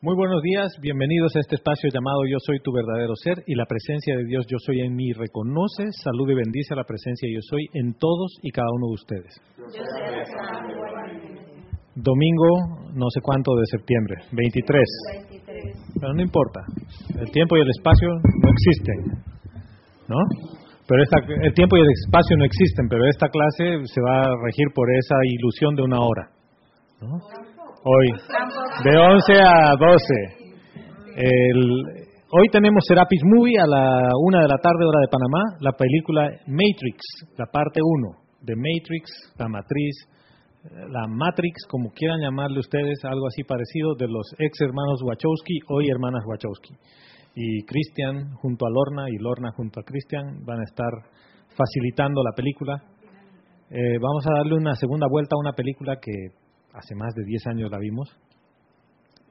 Muy buenos días, bienvenidos a este espacio llamado Yo Soy tu verdadero ser y la presencia de Dios Yo Soy en mí reconoce, saluda y bendice a la presencia Yo Soy en todos y cada uno de ustedes. Domingo, no sé cuánto de septiembre, 23. Pero no importa, el tiempo y el espacio no existen, ¿no? Pero esta, el tiempo y el espacio no existen, pero esta clase se va a regir por esa ilusión de una hora, ¿no? Hoy, de 11 a 12. El, hoy tenemos Serapis Movie a la una de la tarde, hora de Panamá, la película Matrix, la parte 1 de Matrix, la matriz, la Matrix, como quieran llamarle ustedes, algo así parecido, de los ex hermanos Wachowski, hoy hermanas Wachowski. Y Christian junto a Lorna y Lorna junto a Christian van a estar facilitando la película. Eh, vamos a darle una segunda vuelta a una película que hace más de 10 años la vimos,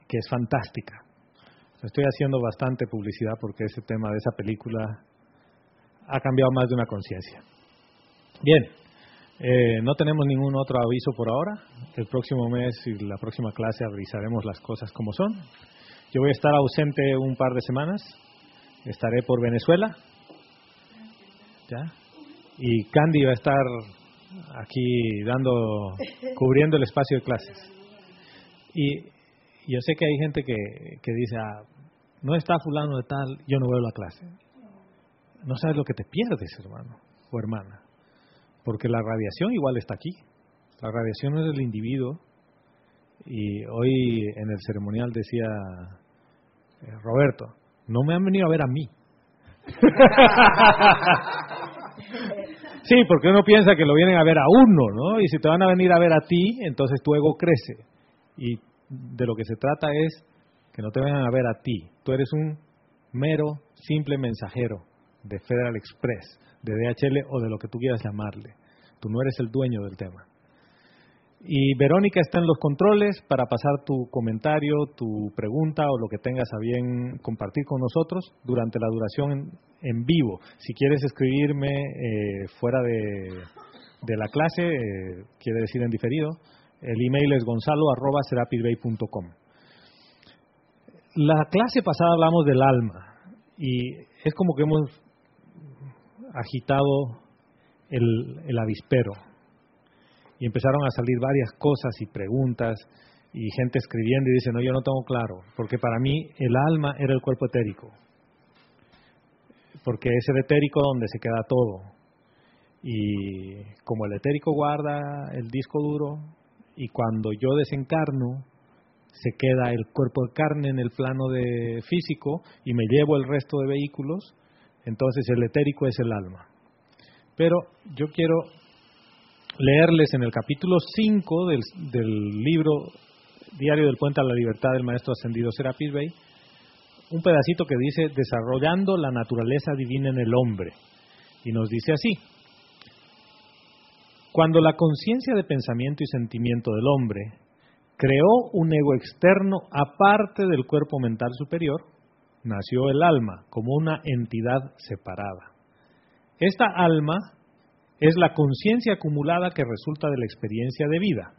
que es fantástica. Estoy haciendo bastante publicidad porque ese tema de esa película ha cambiado más de una conciencia. Bien, eh, no tenemos ningún otro aviso por ahora. El próximo mes y la próxima clase avisaremos las cosas como son. Yo voy a estar ausente un par de semanas. Estaré por Venezuela. ¿Ya? Y Candy va a estar aquí dando, cubriendo el espacio de clases. Y yo sé que hay gente que, que dice, ah, no está fulano de tal, yo no veo la clase. No sabes lo que te pierdes, hermano o hermana. Porque la radiación igual está aquí. La radiación es del individuo. Y hoy en el ceremonial decía eh, Roberto, no me han venido a ver a mí. Sí, porque uno piensa que lo vienen a ver a uno, ¿no? Y si te van a venir a ver a ti, entonces tu ego crece. Y de lo que se trata es que no te vengan a ver a ti. Tú eres un mero, simple mensajero de Federal Express, de DHL o de lo que tú quieras llamarle. Tú no eres el dueño del tema. Y Verónica está en los controles para pasar tu comentario, tu pregunta o lo que tengas a bien compartir con nosotros durante la duración en, vivo. Si quieres escribirme eh, fuera de, la clase, eh, quiere decir en diferido, el email es gonzalo.com. La clase pasada hablamos del alma y es como que hemos agitado el, el avispero y empezaron a salir varias cosas y preguntas y gente escribiendo y dice, no, yo no tengo claro, porque para mí el alma era el cuerpo etérico, porque es el etérico donde se queda todo. Y como el etérico guarda el disco duro y cuando yo desencarno, se queda el cuerpo de carne en el plano de físico y me llevo el resto de vehículos, entonces el etérico es el alma. Pero yo quiero leerles en el capítulo 5 del, libro Diario del Puente a la Libertad del Maestro Ascendido Serapis Bey, un pedacito que dice Desarrollando la naturaleza divina en el hombre. Y nos dice así, cuando la conciencia de pensamiento y sentimiento del hombre creó un ego externo aparte del cuerpo mental superior, nació el alma como una entidad separada. Esta alma es la conciencia acumulada que resulta de la experiencia de vida,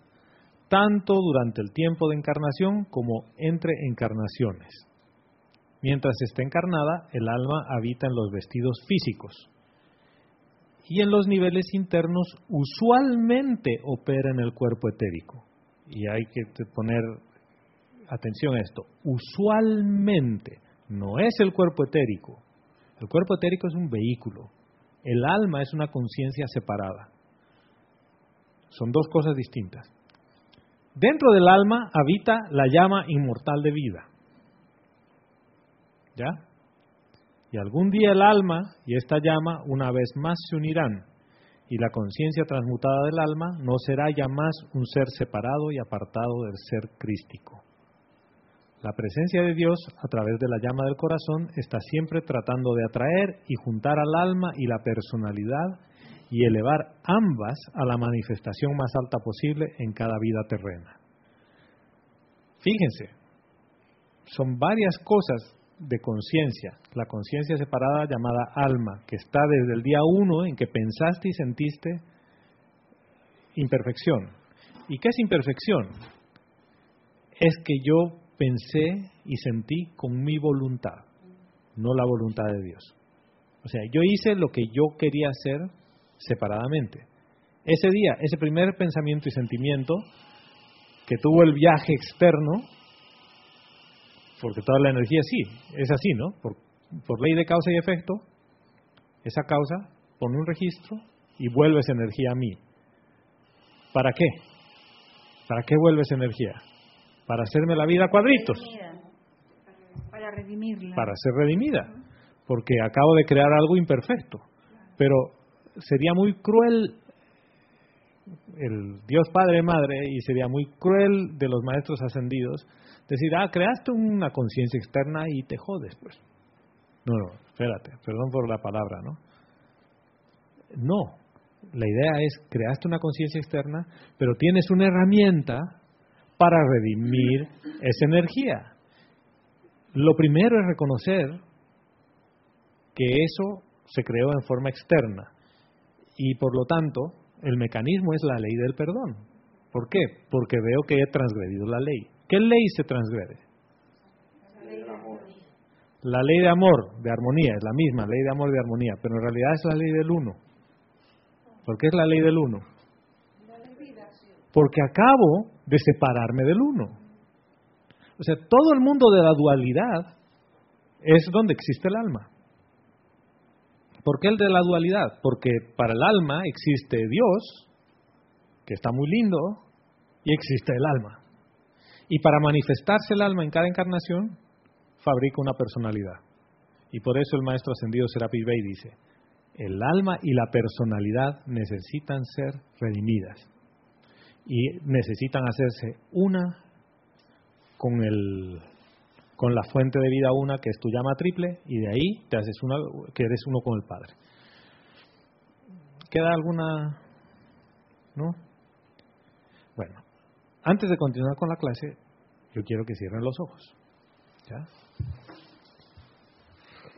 tanto durante el tiempo de encarnación como entre encarnaciones. Mientras está encarnada, el alma habita en los vestidos físicos y en los niveles internos usualmente opera en el cuerpo etérico. Y hay que poner atención a esto. Usualmente no es el cuerpo etérico. El cuerpo etérico es un vehículo, el alma es una conciencia separada. Son dos cosas distintas. Dentro del alma habita la llama inmortal de vida. ¿Ya? Y algún día el alma y esta llama una vez más se unirán y la conciencia transmutada del alma no será ya más un ser separado y apartado del ser crístico. La presencia de Dios a través de la llama del corazón está siempre tratando de atraer y juntar al alma y la personalidad y elevar ambas a la manifestación más alta posible en cada vida terrena. Fíjense, son varias cosas de conciencia. La conciencia separada llamada alma, que está desde el día uno en que pensaste y sentiste imperfección. ¿Y qué es imperfección? Es que yo pensé y sentí con mi voluntad, no la voluntad de Dios. O sea, yo hice lo que yo quería hacer separadamente. Ese día, ese primer pensamiento y sentimiento que tuvo el viaje externo, porque toda la energía sí, es así, ¿no? Por, ley de causa y efecto, esa causa pone un registro y vuelve esa energía a mí. ¿Para qué? ¿Para qué vuelve esa energía? Para hacerme la vida a cuadritos. Para redimirla. Para ser redimida. Porque acabo de crear algo imperfecto. Pero sería muy cruel el Dios Padre Madre y sería muy cruel de los maestros ascendidos decir, ah, creaste una conciencia externa y te jodes, pues. No, no, espérate, perdón por la palabra, ¿no? No, la idea es, creaste una conciencia externa, pero tienes una herramienta para redimir esa energía. Lo primero es reconocer que eso se creó en forma externa y por lo tanto el mecanismo es la ley del perdón. ¿Por qué? Porque veo que he transgredido la ley. ¿Qué ley se transgrede? La ley de amor, de armonía, es la misma, ley de amor, de armonía, pero en realidad es la ley del uno. ¿Por qué es la ley del uno? Porque acabo de separarme del uno. O sea, todo el mundo de la dualidad es donde existe el alma. ¿Por qué el de la dualidad? Porque para el alma existe Dios, que está muy lindo, y existe el alma. Y para manifestarse el alma en cada encarnación, fabrica una personalidad. Y por eso el maestro ascendido Serapis Bey dice, el alma y la personalidad necesitan ser redimidas. Y necesitan hacerse una con el con la fuente de vida una que es tu llama triple y de ahí te haces una que eres uno con el Padre. ¿Queda alguna no? Bueno, antes de continuar con la clase, yo quiero que cierren los ojos. ¿Ya?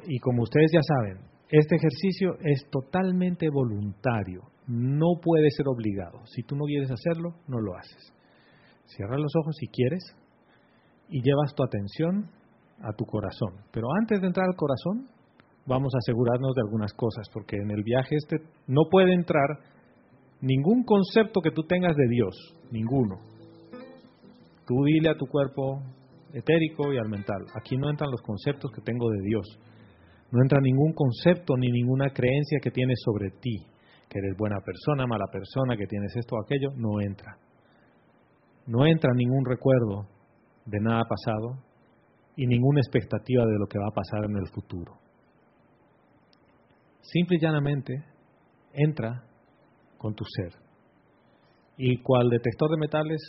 Y como ustedes ya saben, este ejercicio es totalmente voluntario, no puede ser obligado. Si tú no quieres hacerlo, no lo haces. Cierra los ojos si quieres y llevas tu atención a tu corazón. Pero antes de entrar al corazón, vamos a asegurarnos de algunas cosas, porque en el viaje este no puede entrar ningún concepto que tú tengas de Dios, ninguno. Tú dile a tu cuerpo etérico y al mental, aquí no entran los conceptos que tengo de Dios. No entra ningún concepto ni ninguna creencia que tienes sobre ti, que eres buena persona, mala persona, que tienes esto o aquello, no entra. No entra ningún recuerdo de nada pasado y ninguna expectativa de lo que va a pasar en el futuro. Simple y llanamente entra con tu ser. Y cual detector de metales,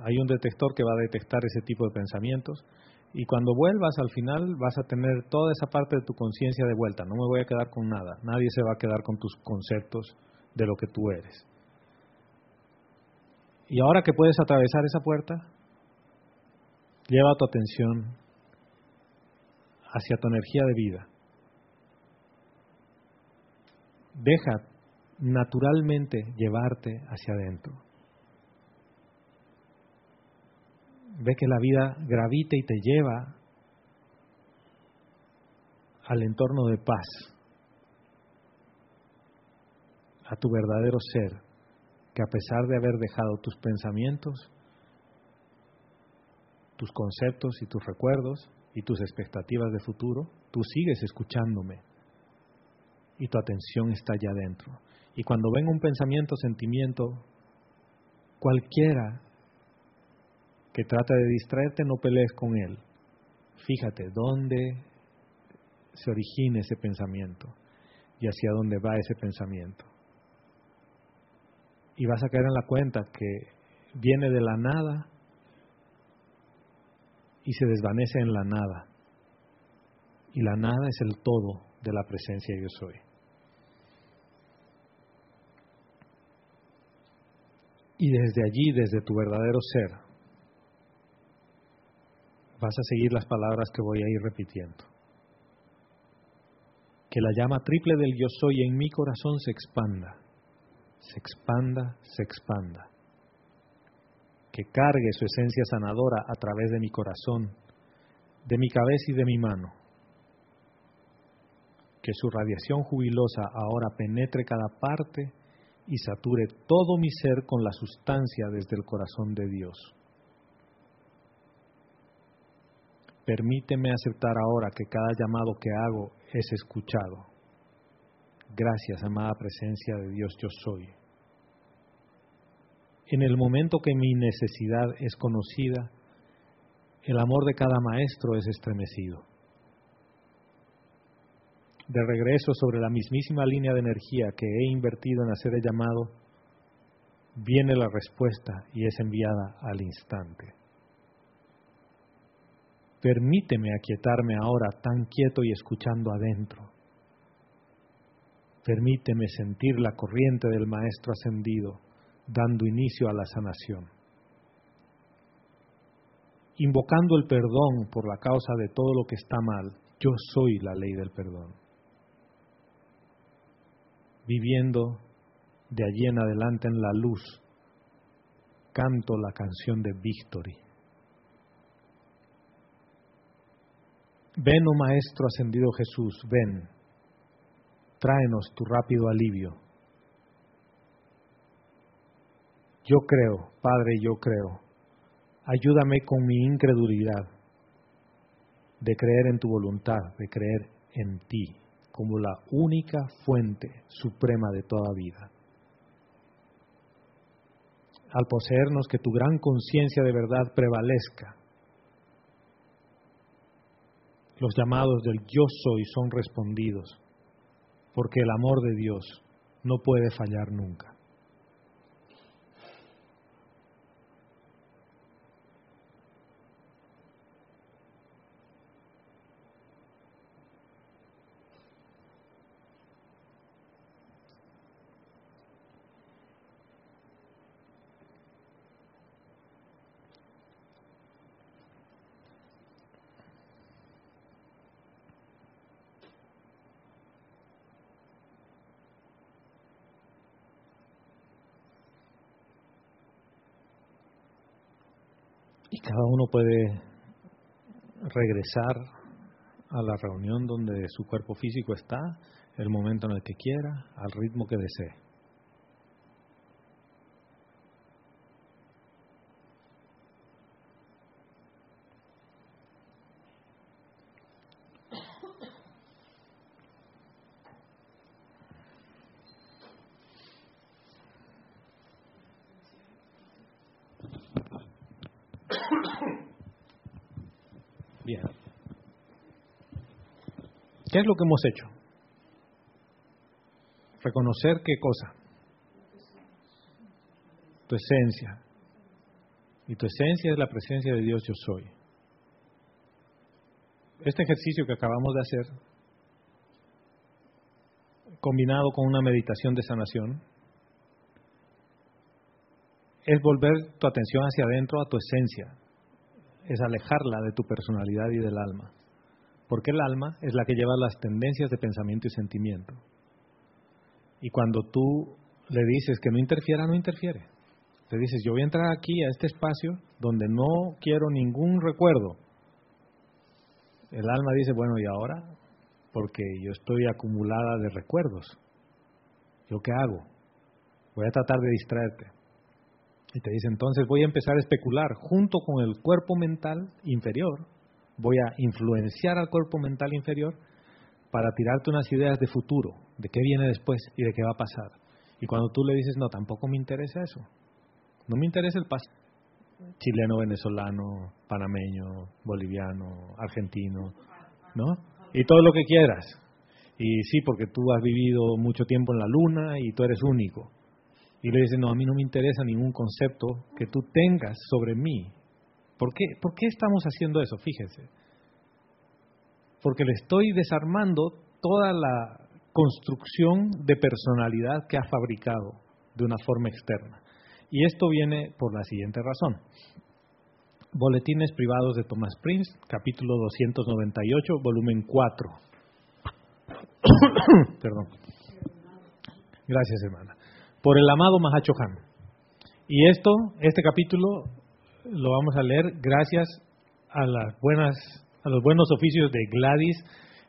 hay un detector que va a detectar ese tipo de pensamientos y cuando vuelvas al final vas a tener toda esa parte de tu conciencia de vuelta. No me voy a quedar con nada. Nadie se va a quedar con tus conceptos de lo que tú eres. Y ahora que puedes atravesar esa puerta, lleva tu atención hacia tu energía de vida. Deja naturalmente llevarte hacia adentro. Ve que la vida gravita y te lleva al entorno de paz, a tu verdadero ser, que a pesar de haber dejado tus pensamientos, tus conceptos y tus recuerdos, y tus expectativas de futuro, tú sigues escuchándome y tu atención está allá adentro. Y cuando venga un pensamiento, sentimiento, cualquiera que trata de distraerte, no pelees con él. Fíjate dónde se origina ese pensamiento y hacia dónde va ese pensamiento. Y vas a caer en la cuenta que viene de la nada y se desvanece en la nada. Y la nada es el todo de la presencia yo soy. Y desde allí, desde tu verdadero ser, vas a seguir las palabras que voy a ir repitiendo. Que la llama triple del yo soy en mi corazón se expanda, se expanda, se expanda que cargue su esencia sanadora a través de mi corazón, de mi cabeza y de mi mano. Que su radiación jubilosa ahora penetre cada parte y sature todo mi ser con la sustancia desde el corazón de Dios. Permíteme aceptar ahora que cada llamado que hago es escuchado. Gracias, amada presencia de Dios, yo soy. En el momento que mi necesidad es conocida, el amor de cada maestro es estremecido. De regreso sobre la mismísima línea de energía que he invertido en hacer el llamado, viene la respuesta y es enviada al instante. Permíteme aquietarme ahora tan quieto y escuchando adentro. Permíteme sentir la corriente del Maestro ascendido dando inicio a la sanación. Invocando el perdón por la causa de todo lo que está mal, yo soy la ley del perdón. Viviendo de allí en adelante en la luz, canto la canción de Victory. Ven, oh Maestro ascendido Jesús, ven, tráenos tu rápido alivio. Yo creo, Padre, yo creo. Ayúdame con mi incredulidad de creer en tu voluntad, de creer en ti como la única fuente suprema de toda vida. Al poseernos que tu gran conciencia de verdad prevalezca, los llamados del yo soy son respondidos porque el amor de Dios no puede fallar nunca. Y cada uno puede regresar a la reunión donde su cuerpo físico está, el momento en el que quiera, al ritmo que desee. Bien. ¿Qué es lo que hemos hecho? Reconocer qué cosa. Tu esencia. Y tu esencia es la presencia de Dios yo soy. Este ejercicio que acabamos de hacer, combinado con una meditación de sanación, es volver tu atención hacia adentro a tu esencia, es alejarla de tu personalidad y del alma, porque el alma es la que lleva las tendencias de pensamiento y sentimiento. Y cuando tú le dices que no interfiera, no interfiere. Le dices, yo voy a entrar aquí a este espacio donde no quiero ningún recuerdo. El alma dice, bueno, ¿y ahora? Porque yo estoy acumulada de recuerdos. ¿Yo qué hago? Voy a tratar de distraerte. Y te dice, entonces voy a empezar a especular junto con el cuerpo mental inferior, voy a influenciar al cuerpo mental inferior para tirarte unas ideas de futuro, de qué viene después y de qué va a pasar. Y cuando tú le dices, no, tampoco me interesa eso, no me interesa el pasado, chileno, venezolano, panameño, boliviano, argentino, ¿no? Y todo lo que quieras. Y sí, porque tú has vivido mucho tiempo en la luna y tú eres único. Y le dice, no, a mí no me interesa ningún concepto que tú tengas sobre mí. ¿Por qué, ¿Por qué estamos haciendo eso? Fíjense. Porque le estoy desarmando toda la construcción de personalidad que ha fabricado de una forma externa. Y esto viene por la siguiente razón. Boletines privados de Thomas Prince, capítulo 298, volumen 4. Perdón. Gracias, hermana por el amado Mahachohan. Y esto, este capítulo, lo vamos a leer gracias a las buenas a los buenos oficios de Gladys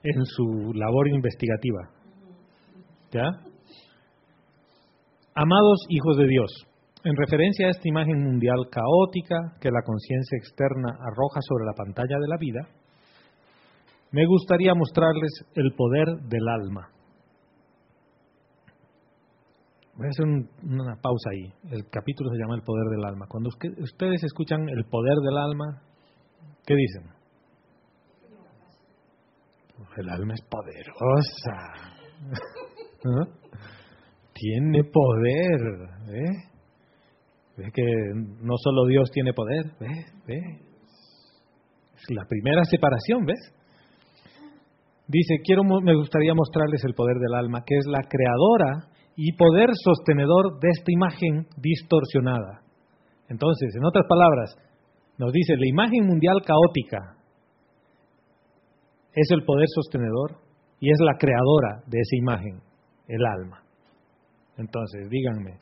en su labor investigativa. Amados hijos de Dios, en referencia a esta imagen mundial caótica que la conciencia externa arroja sobre la pantalla de la vida, me gustaría mostrarles el poder del alma. Voy a hacer una pausa ahí. El capítulo se llama El poder del alma. Cuando ustedes escuchan el poder del alma, ¿qué dicen? El alma es poderosa. Tiene poder. ¿eh? ¿Ves que no solo Dios tiene poder? ¿Ves? ¿Ves? Es la primera separación, ¿ves? Dice, quiero, me gustaría mostrarles el poder del alma, que es la creadora y poder sostenedor de esta imagen distorsionada. Entonces, en otras palabras, nos dice, la imagen mundial caótica es el poder sostenedor y es la creadora de esa imagen, el alma. Entonces, díganme,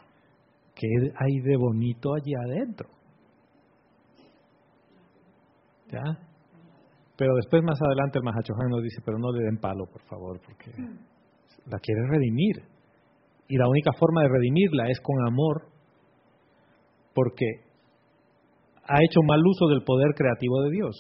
¿qué hay de bonito allí adentro? ¿Ya? Pero después, más adelante, el Mahachohan nos dice, pero no le den palo, por favor, porque la quiere redimir. Y la única forma de redimirla es con amor, porque ha hecho mal uso del poder creativo de Dios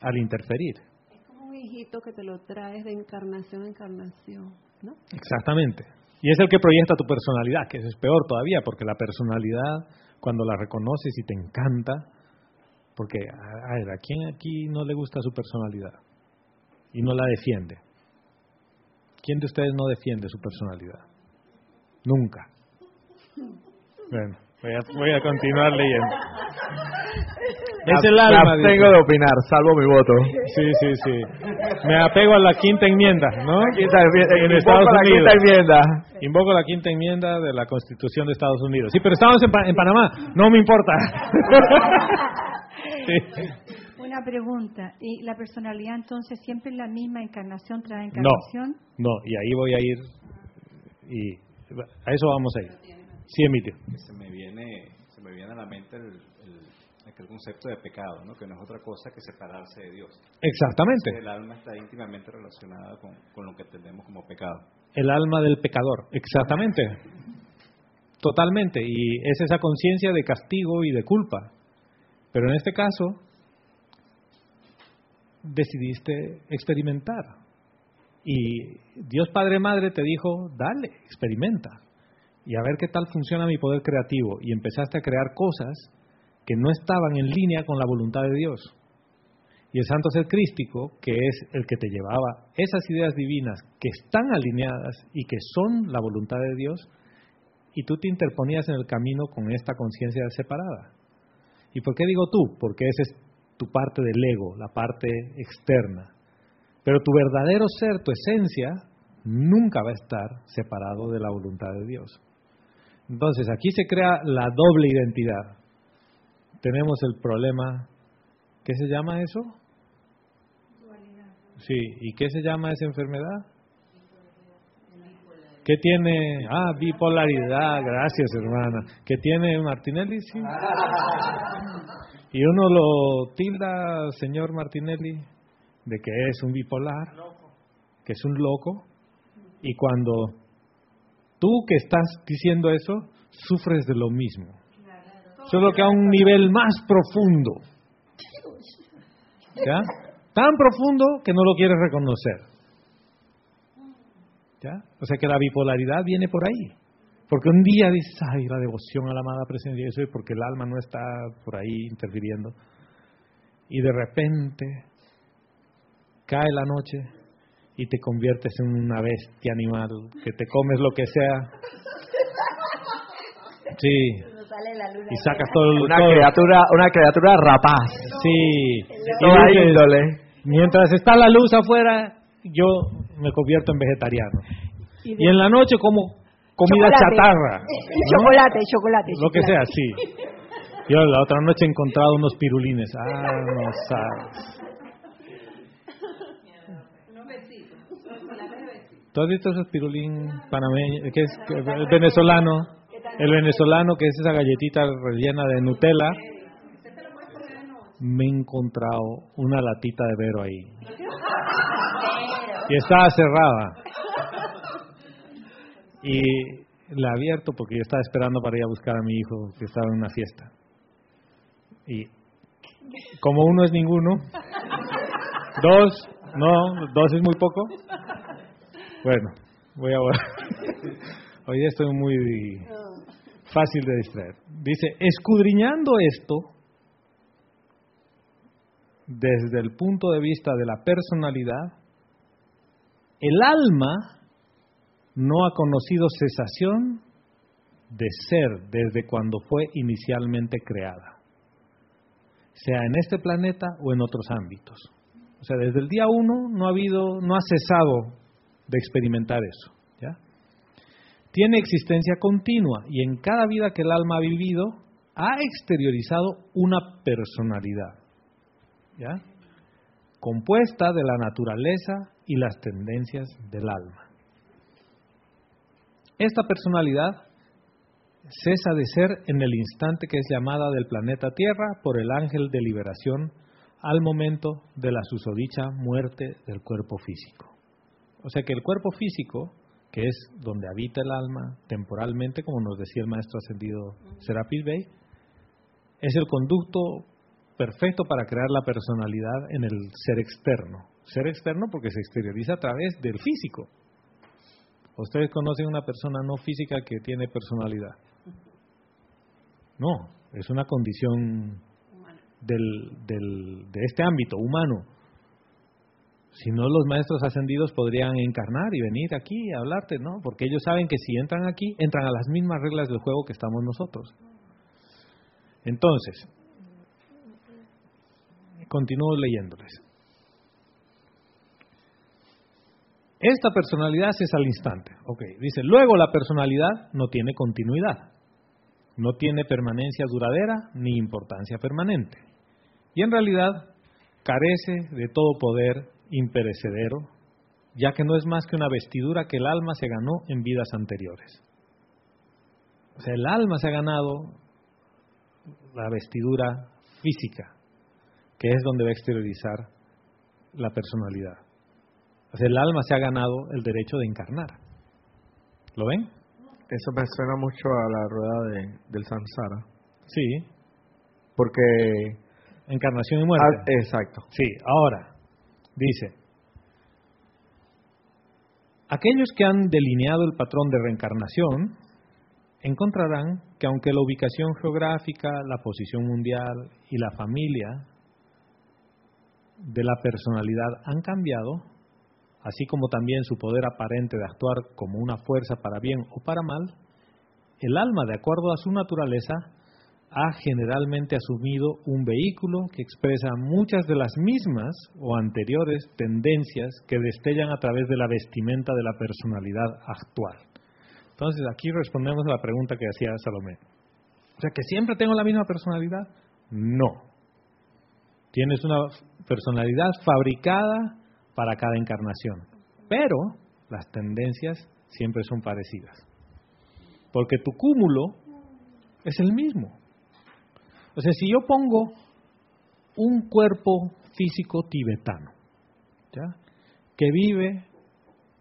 al interferir. Es como un hijito que te lo traes de encarnación a encarnación, ¿no? Exactamente. Y es el que proyecta tu personalidad, que es peor todavía, porque la personalidad, cuando la reconoces y te encanta, porque, a ver, ¿a quién aquí no le gusta su personalidad? Y no la defiende. ¿Quién de ustedes no defiende su personalidad? Nunca. Bueno, voy a, continuar leyendo. Es el alma. Me abstengo de opinar, salvo mi voto. Sí, sí, sí. Me apego a la quinta enmienda, ¿no? Quinta, en Estados Unidos. la quinta enmienda. Invoco la quinta enmienda de la Constitución de Estados Unidos. Sí, pero estamos en, en Panamá. No me importa. Una pregunta. ¿Y la personalidad entonces siempre es la misma encarnación tras encarnación? No, no, y ahí voy a ir y a eso vamos a ir. Sí, Emilio. Se me viene, se me viene a la mente el, el, aquel concepto de pecado, ¿no? que no es otra cosa que separarse de Dios. Exactamente. el alma está íntimamente relacionada con, con lo que entendemos como pecado. El alma del pecador, exactamente. Totalmente. Y es esa conciencia de castigo y de culpa. Pero en este caso, decidiste experimentar. Y Dios Padre Madre te dijo, dale, experimenta. Y a ver qué tal funciona mi poder creativo. Y empezaste a crear cosas que no estaban en línea con la voluntad de Dios. Y el santo ser crístico, que es el que te llevaba esas ideas divinas que están alineadas y que son la voluntad de Dios, y tú te interponías en el camino con esta conciencia separada. ¿Y por qué digo tú? Porque esa es tu parte del ego, la parte externa. Pero tu verdadero ser, tu esencia, nunca va a estar separado de la voluntad de Dios. Entonces, aquí se crea la doble identidad. Tenemos el problema, ¿qué se llama eso? Sí, ¿y qué se llama esa enfermedad? ¿Qué tiene? Ah, bipolaridad, gracias hermana. ¿Qué tiene Martinelli? Sí. Y uno lo tilda, señor Martinelli, de que es un bipolar, que es un loco. Y cuando tú que estás diciendo eso, sufres de lo mismo. Solo que a un nivel más profundo. ¿Ya? Tan profundo que no lo quieres reconocer. O sea que la bipolaridad viene por ahí. Porque un día dices, ay, la devoción a la amada presencia de Dios, porque el alma no está por ahí interfiriendo. Y de repente cae la noche y te conviertes en una bestia animal, que te comes lo que sea. Sí. Y sacas todo una criatura, una criatura rapaz. Sí. Y mientras está la luz afuera, yo me convierto en vegetariano. Y, en la noche como comida chatarra. Chocolate, chocolate. Lo que sea, sí. Yo la otra noche he encontrado unos pirulines. Ah, no sabes. ¿Tú has visto esos pirulín panameños? Que es el venezolano. El venezolano que es esa galletita rellena de Nutella. me he encontrado una latita de Vero ahí. Y estaba cerrada. Y la abierto porque yo estaba esperando para ir a buscar a mi hijo que estaba en una fiesta. Y como uno es ninguno, dos, no, dos es muy poco. Bueno, voy a Hoy estoy muy fácil de distraer. Dice, escudriñando esto desde el punto de vista de la personalidad, el alma no ha conocido cesación de ser desde cuando fue inicialmente creada, sea en este planeta o en otros ámbitos. O sea, desde el día uno no ha habido, no ha cesado de experimentar eso. Tiene existencia continua y en cada vida que el alma ha vivido ha exteriorizado una personalidad, compuesta de la naturaleza y las tendencias del alma. Esta personalidad cesa de ser en el instante que es llamada del planeta Tierra por el ángel de liberación al momento de la susodicha muerte del cuerpo físico. O sea que el cuerpo físico, que es donde habita el alma temporalmente, como nos decía el maestro ascendido Serapis Bey, es el conducto perfecto para crear la personalidad en el ser externo. Ser externo porque se exterioriza a través del físico. ¿Ustedes conocen una persona no física que tiene personalidad? No, es una condición del, de este ámbito humano. Si no, los maestros ascendidos podrían encarnar y venir aquí a hablarte, ¿no? Porque ellos saben que si entran aquí, entran a las mismas reglas del juego que estamos nosotros. Entonces, continúo leyéndoles. Esta personalidad es al instante. Ok, dice, luego la personalidad no tiene continuidad, no tiene permanencia duradera ni importancia permanente. Y en realidad carece de todo poder imperecedero, ya que no es más que una vestidura que el alma se ganó en vidas anteriores. O sea, el alma se ha ganado la vestidura física, que es donde va a exteriorizar la personalidad el alma se ha ganado el derecho de encarnar. ¿Lo ven? Eso me suena mucho a la rueda de, del samsara. Sí. Porque... Encarnación y muerte. Ah, exacto. Sí, ahora, dice, aquellos que han delineado el patrón de reencarnación encontrarán que aunque la ubicación geográfica, la posición mundial y la familia de la personalidad han cambiado, así como también su poder aparente de actuar como una fuerza para bien o para mal, el alma, de acuerdo a su naturaleza, ha generalmente asumido un vehículo que expresa muchas de las mismas o anteriores tendencias que destellan a través de la vestimenta de la personalidad actual. Entonces, aquí respondemos a la pregunta que hacía Salomé. O sea, que siempre tengo la misma personalidad. No. Tienes una personalidad fabricada para cada encarnación. Pero las tendencias siempre son parecidas. Porque tu cúmulo es el mismo. O sea, si yo pongo un cuerpo físico tibetano, que vive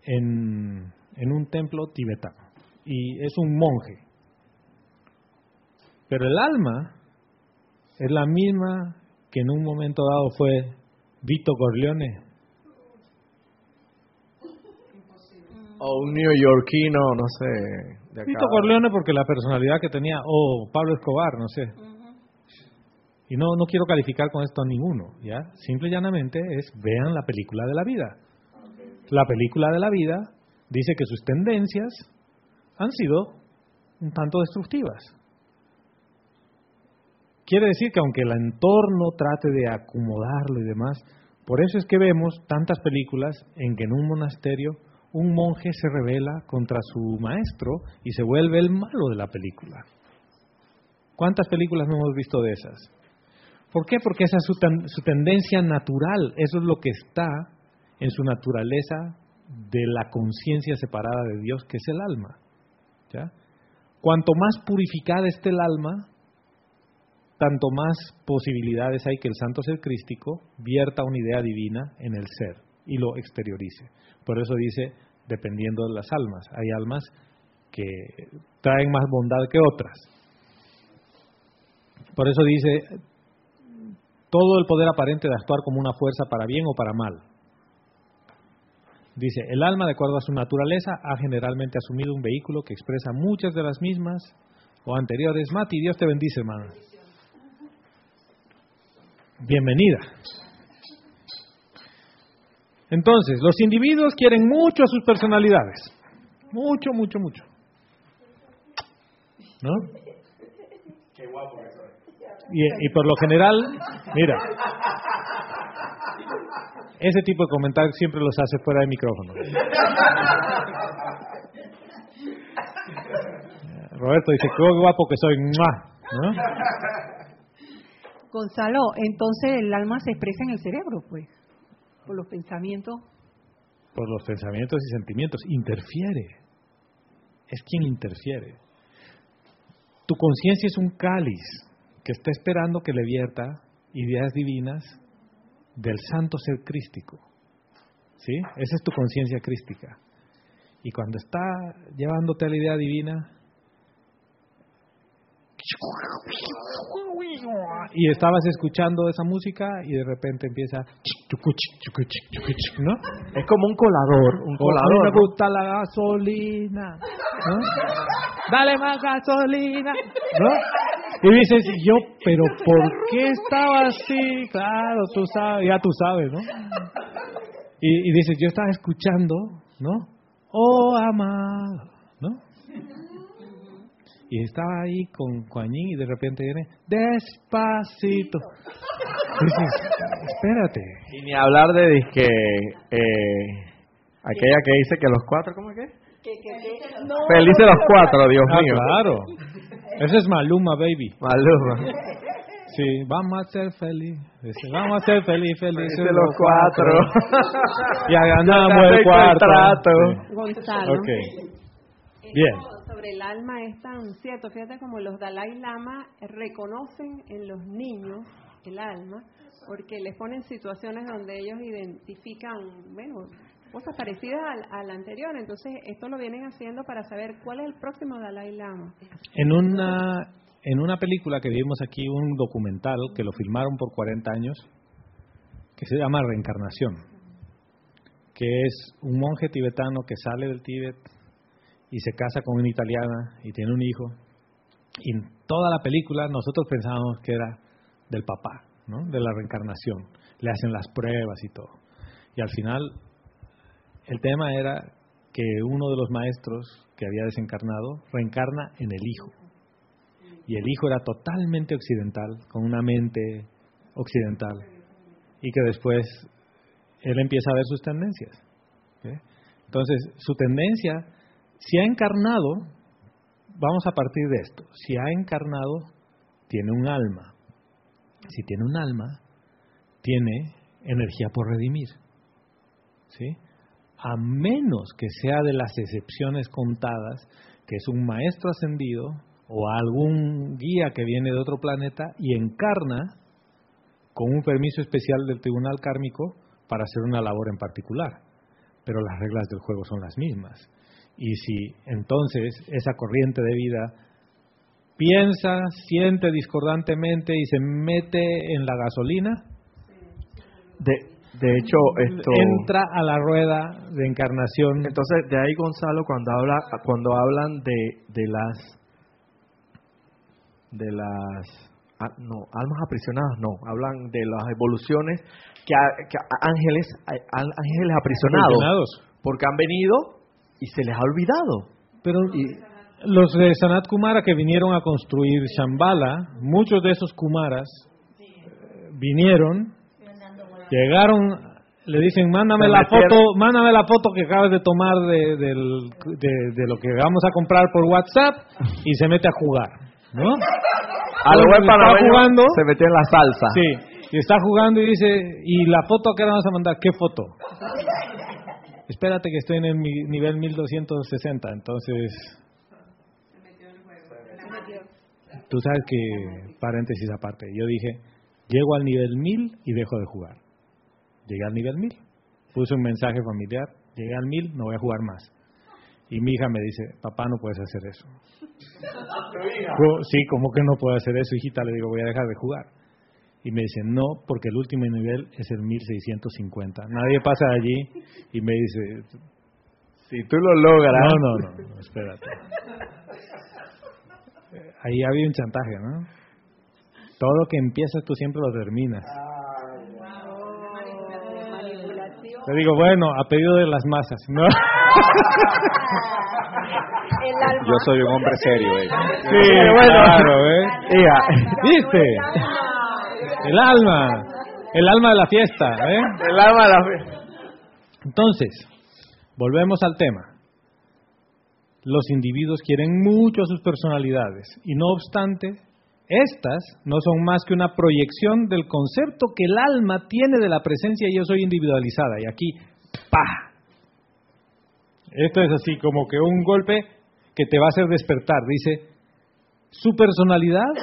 en, en un templo tibetano y es un monje, pero el alma es la misma que en un momento dado fue Vito Corleone O un neoyorquino, no sé. De Corleone porque la personalidad que tenía, o Pablo Escobar, no sé. Y no, no quiero calificar con esto a ninguno, ¿ya? Simple y llanamente es, vean la película de la vida. La película de la vida dice que sus tendencias han sido un tanto destructivas. Quiere decir que aunque el entorno trate de acomodarlo y demás, por eso es que vemos tantas películas en que en un monasterio un monje se revela contra su maestro y se vuelve el malo de la película. ¿Cuántas películas no hemos visto de esas? ¿Por qué? Porque esa es su, tendencia natural, eso es lo que está en su naturaleza de la conciencia separada de Dios, que es el alma. Cuanto más purificada esté el alma, tanto más posibilidades hay que el santo ser crístico vierta una idea divina en el ser y lo exteriorice. Por eso dice, dependiendo de las almas. Hay almas que traen más bondad que otras. Por eso dice, todo el poder aparente de actuar como una fuerza para bien o para mal. Dice, el alma, de acuerdo a su naturaleza, ha generalmente asumido un vehículo que expresa muchas de las mismas o anteriores. Mati, Dios te bendice, hermano. Bienvenida. Entonces, los individuos quieren mucho a sus personalidades. Mucho, mucho, mucho. ¿No? Qué guapo que soy. Y, y por lo general, mira, ese tipo de comentarios siempre los hace fuera de micrófono. Roberto dice, qué guapo que soy. ¿No? Gonzalo, entonces el alma se expresa en el cerebro, pues, por los pensamientos. Por los pensamientos y sentimientos. Interfiere. Es quien interfiere. Tu conciencia es un cáliz que está esperando que le vierta ideas divinas del santo ser crístico. ¿Sí? Esa es tu conciencia crística. Y cuando está llevándote a la idea divina, y estabas escuchando esa música y de repente empieza ¿no? Es como un colador, un colador. me gusta la gasolina, ¿no? Dale más gasolina, ¿no? Y dices, yo, pero ¿por qué estaba así? Claro, tú sabes, ya tú sabes, ¿no? Y, y dices, yo estaba escuchando, ¿no? Oh, amado, ¿no? Y estaba ahí con Juanín y de repente viene, despacito. dices, espérate. Y ni hablar de disque, eh, aquella que dice que los cuatro, ¿cómo es que? Felices los cuatro, Dios ah, mío. Claro. Ese es Maluma, baby. Maluma. Sí, vamos a ser felices. Vamos a ser feliz, felices los, los cuatro. ya ganamos el cuarto. Sí. Gonzalo. Ok. Bien. Sobre el alma es tan cierto. Fíjate como los Dalai Lama reconocen en los niños el alma porque les ponen situaciones donde ellos identifican, bueno, cosas parecidas al, al, anterior. Entonces, esto lo vienen haciendo para saber cuál es el próximo Dalai Lama. En una, en una película que vimos aquí, un documental que lo filmaron por 40 años, que se llama Reencarnación, que es un monje tibetano que sale del Tíbet y se casa con una italiana y tiene un hijo. Y en toda la película nosotros pensábamos que era del papá, ¿no? de la reencarnación. Le hacen las pruebas y todo. Y al final el tema era que uno de los maestros que había desencarnado reencarna en el hijo. Y el hijo era totalmente occidental, con una mente occidental. Y que después él empieza a ver sus tendencias. Entonces, su tendencia, si ha encarnado, vamos a partir de esto, si ha encarnado, tiene un alma. Si tiene un alma, tiene energía por redimir. ¿Sí? a menos que sea de las excepciones contadas, que es un maestro ascendido o algún guía que viene de otro planeta y encarna con un permiso especial del tribunal kármico para hacer una labor en particular. Pero las reglas del juego son las mismas. Y si entonces esa corriente de vida piensa, siente discordantemente y se mete en la gasolina, de, de hecho, esto entra a la rueda de encarnación. Entonces, de ahí Gonzalo cuando habla cuando hablan de, de las de las ah, no, almas aprisionadas, no, hablan de las evoluciones que, ángeles ángeles aprisionados, porque han venido y se les ha olvidado. Pero los de Sanat Kumara que vinieron a construir Shambhala, muchos de esos Kumaras vinieron Llegaron, le dicen, mándame la foto, mándame la foto que acabas de tomar de, de, lo que vamos a comprar por WhatsApp y se mete a jugar, ¿no? A lo jugando, se metió en la salsa. Sí, y está jugando y dice, ¿y la foto que vamos a mandar? ¿Qué foto? Espérate que estoy en el nivel 1260, entonces... tú sabes que, paréntesis aparte, yo dije, llego al nivel 1000 y dejo de jugar. Llegué al nivel 1000. Puse un mensaje familiar, llegué al 1000, no voy a jugar más. Y mi hija me dice, papá, no puedes hacer eso. Sí, ¿cómo que no puedo hacer eso, hijita? Le digo, voy a dejar de jugar. Y me dice, no, porque el último nivel es el 1650. Nadie pasa allí y me dice, si tú lo logras. No, no, no, espérate. Ahí había un chantaje, ¿no? Todo lo que empiezas tú siempre lo terminas. Te digo, bueno, a pedido de las masas, ¿no? Yo soy un hombre serio, eh. Sí, bueno, claro, ¿eh? ¿Viste? El alma, el alma de la fiesta, ¿eh? El alma de la fiesta. Entonces, volvemos al tema. Los individuos quieren mucho a sus personalidades y no obstante, estas no son más que una proyección del concepto que el alma tiene de la presencia y yo soy individualizada. Y aquí, ¡pa! Esto es así como que un golpe que te va a hacer despertar. Dice, su personalidad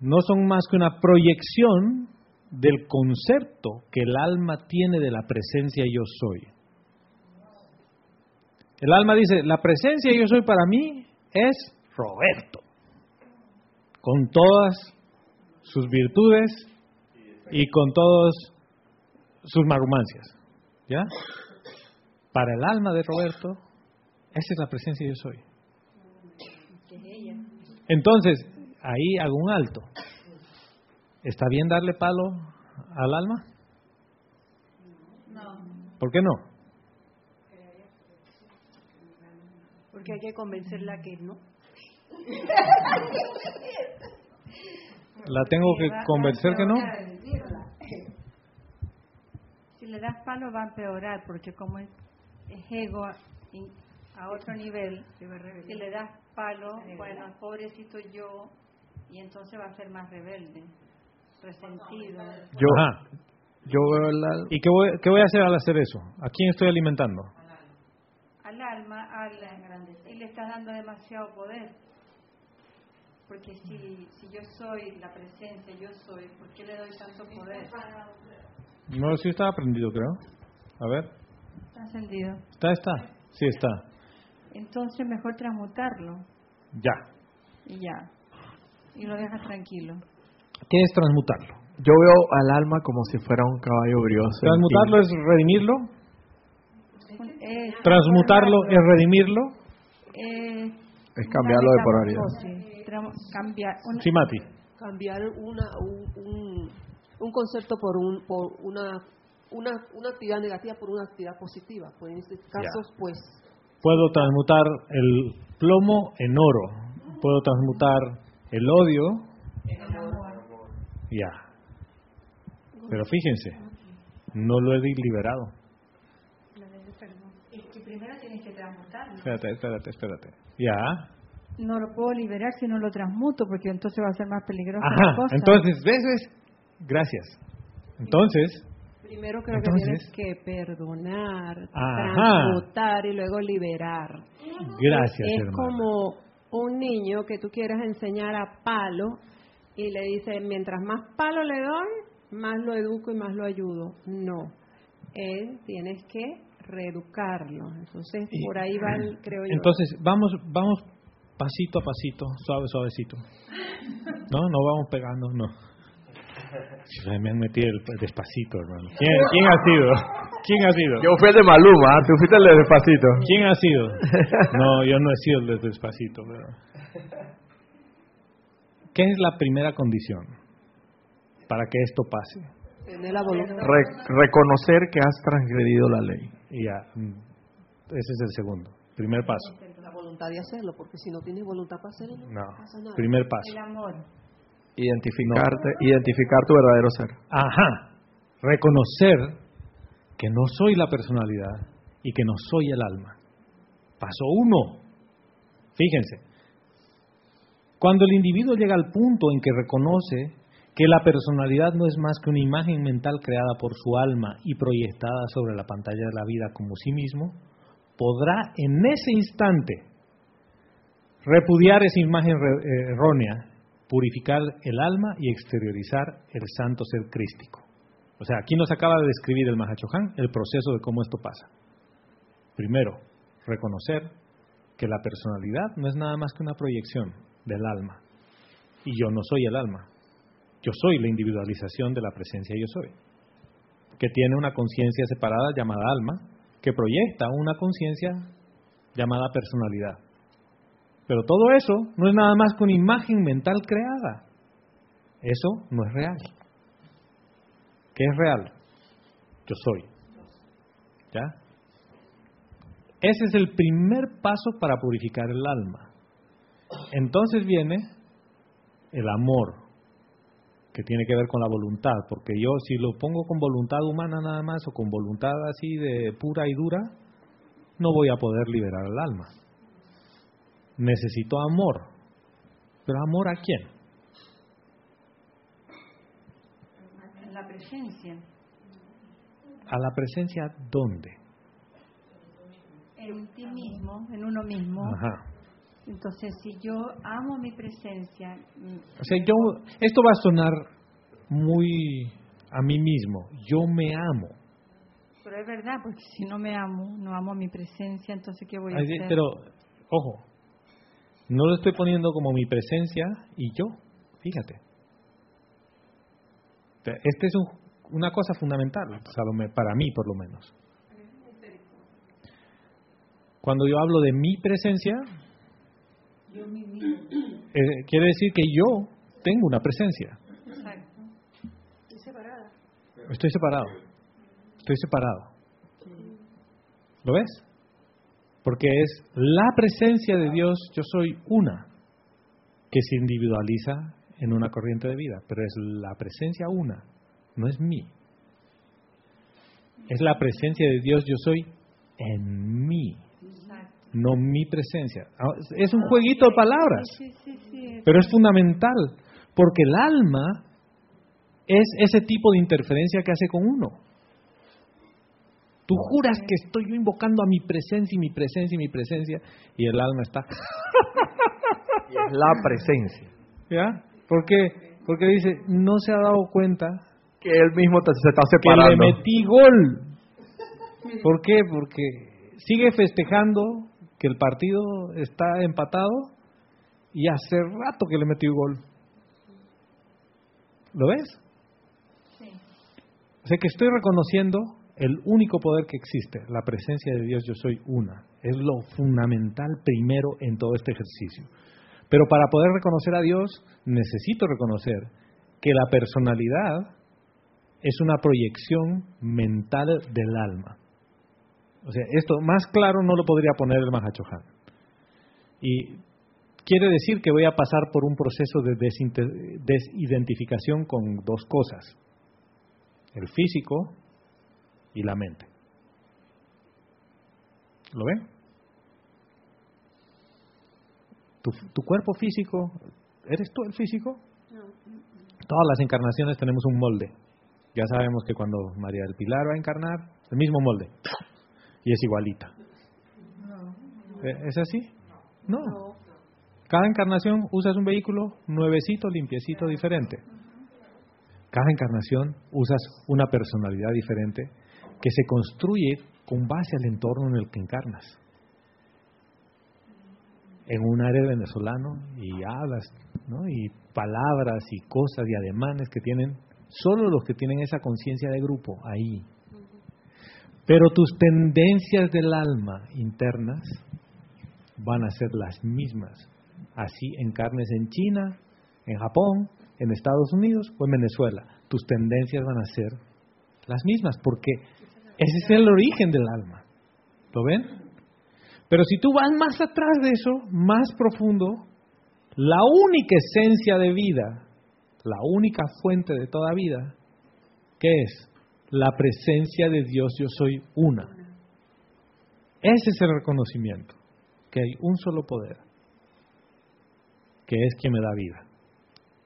no son más que una proyección del concepto que el alma tiene de la presencia yo soy. El alma dice, la presencia yo soy para mí es Roberto, con todas sus virtudes y con todas sus marumancias. ¿Ya? Para el alma de Roberto, esa es la presencia yo soy. Entonces, ahí hago un alto. ¿Está bien darle palo al alma? No. ¿Por qué no? Porque hay que convencerla que no. ¿La tengo que convencer que no? Si le das palo va a empeorar, porque como es, ego a otro nivel, si le das palo, bueno, pobrecito yo, y entonces va a ser más rebelde, resentido. Yo, yo veo el ¿Y qué voy, qué voy a hacer al hacer eso? ¿A quién estoy alimentando? Al alma, al y le estás dando demasiado poder. Porque si, si yo soy la presencia, yo soy, ¿por qué le doy tanto poder? No, sí está aprendido, creo. A ver. Está encendido. Está, está. Sí está. Entonces mejor transmutarlo. Ya. Y ya. Y lo dejas tranquilo. ¿Qué es transmutarlo? Yo veo al alma como si fuera un caballo brioso. ¿Transmutarlo es redimirlo? ¿Transmutarlo es redimirlo? es cambiarlo de polaridad. Cambiar, sí, Mati. Cambiar una, un, un, concepto por, un, por una, una, una actividad negativa por una actividad positiva. Pues en este caso, pues Puedo transmutar el plomo en oro. Puedo transmutar el odio. Ya. Pero fíjense, no lo he liberado. Es que primero tienes que transmutarlo. Espérate, espérate, espérate. Ya. No lo puedo liberar si no lo transmuto, porque entonces va a ser más peligroso. Ajá. Entonces, ¿ves? Gracias. Entonces, Primero creo que tienes que perdonar, transmutar y luego liberar. Gracias, Es como un niño que tú quieres enseñar a palo y le dices, mientras más palo le doy, más lo educo y más lo ayudo. No, él tienes que reeducarlo. Entonces, por ahí va, el, creo yo. Entonces, vamos, vamos pasito a pasito, suave, suavecito. No, no vamos pegando, no. Me han metido el despacito, hermano. ¿Quién, ¿Quién, ha sido? ¿Quién ha sido? Yo fui el de Maluma, ¿ah? tú fuiste el de despacito. ¿Quién ha sido? No, yo no he sido el de despacito. Pero... ¿Qué es la primera condición para que esto pase? reconocer que has transgredido la ley. Ya, mm, ese es el segundo. Primer paso. La voluntad de hacerlo, porque si no tienes voluntad para hacerlo, no, pasa nada. Primer paso. El amor. Identificarte, identificar tu verdadero ser. Ajá. Reconocer que no soy la personalidad y que no soy el alma. Paso uno. Fíjense. Cuando el individuo llega al punto en que reconoce que la personalidad no es más que una imagen mental creada por su alma y proyectada sobre la pantalla de la vida como sí mismo, podrá en ese instante repudiar esa imagen eh, errónea purificar el alma y exteriorizar el santo ser crístico. O sea, aquí nos acaba de describir el Mahachohan el proceso de cómo esto pasa. Primero, reconocer que la personalidad no es nada más que una proyección del alma. Y yo no soy el alma. Yo soy la individualización de la presencia yo soy. Que tiene una conciencia separada llamada alma, que proyecta una conciencia llamada personalidad. Pero todo eso no es nada más que una imagen mental creada. Eso no es real. ¿Qué es real? Yo soy. ¿Ya? Ese es el primer paso para purificar el alma. Entonces viene el amor, que tiene que ver con la voluntad, porque yo si lo pongo con voluntad humana nada más o con voluntad así de pura y dura, no voy a poder liberar el alma. Necesito amor. ¿Pero amor a quién? La presencia. ¿A la presencia dónde? En ti mismo, en uno mismo. Ajá. Entonces, si yo amo mi presencia... Mm, o sea, yo, esto va a sonar muy a mí mismo. Yo me amo. Pero es verdad, porque si no me amo, no amo mi presencia, entonces ¿qué voy a hacer? Pero, ojo, no lo estoy poniendo como mi presencia y yo, fíjate. Esta es una cosa fundamental, para mí por lo menos. Cuando yo hablo de mi presencia, eh, quiere decir que yo tengo una presencia. Estoy separado. Estoy separado. Estoy separado. ¿Lo ves? Porque es la presencia de Dios, yo soy una, que se individualiza en una corriente de vida, pero es la presencia una, no es mí. Es la presencia de Dios, yo soy en mí, no mi presencia. Ah, es un jueguito de palabras, pero es fundamental, porque el alma es ese tipo de interferencia que hace con uno. Tú juras que estoy yo invocando a mi presencia y mi presencia y mi presencia y el alma está. y es la presencia. ¿Ya? ¿Por qué? Porque dice, no se ha dado cuenta que él mismo se está separando. Que le metí gol. ¿Por qué? Porque sigue festejando que el partido está empatado y hace rato que le metió gol. ¿Lo ves? Sí. O sea que estoy reconociendo el único poder que existe, la presencia de Dios, yo soy una. Es lo fundamental primero en todo este ejercicio. Pero para poder reconocer a Dios, necesito reconocer que la personalidad es una proyección mental del alma. O sea, esto más claro no lo podría poner el Mahachohan. Y quiere decir que voy a pasar por un proceso de desidentificación con dos cosas. El físico y la mente. ¿Lo ven? Tu, cuerpo físico, ¿eres tú el físico? Todas las encarnaciones tenemos un molde. Ya sabemos que cuando María del Pilar va a encarnar, el mismo molde. Y es igualita. ¿E-, ¿Es así? No. Cada encarnación usas un vehículo nuevecito, limpiecito, diferente. Cada encarnación usas una personalidad diferente que se construye con base al entorno en el que encarnas. En un área venezolano y hablas, y palabras y cosas y ademanes que tienen solo los que tienen esa conciencia de grupo ahí. Pero tus tendencias del alma internas van a ser las mismas. Así encarnes en China, en Japón, en Estados Unidos o en Venezuela. Tus tendencias van a ser las mismas porque ese es el origen del alma. ¿Lo ven? Pero si tú vas más atrás de eso, más profundo, la única esencia de vida, la única fuente de toda vida, ¿qué es? La presencia de Dios, yo soy una. Ese es el reconocimiento, que hay un solo poder, que es quien me da vida.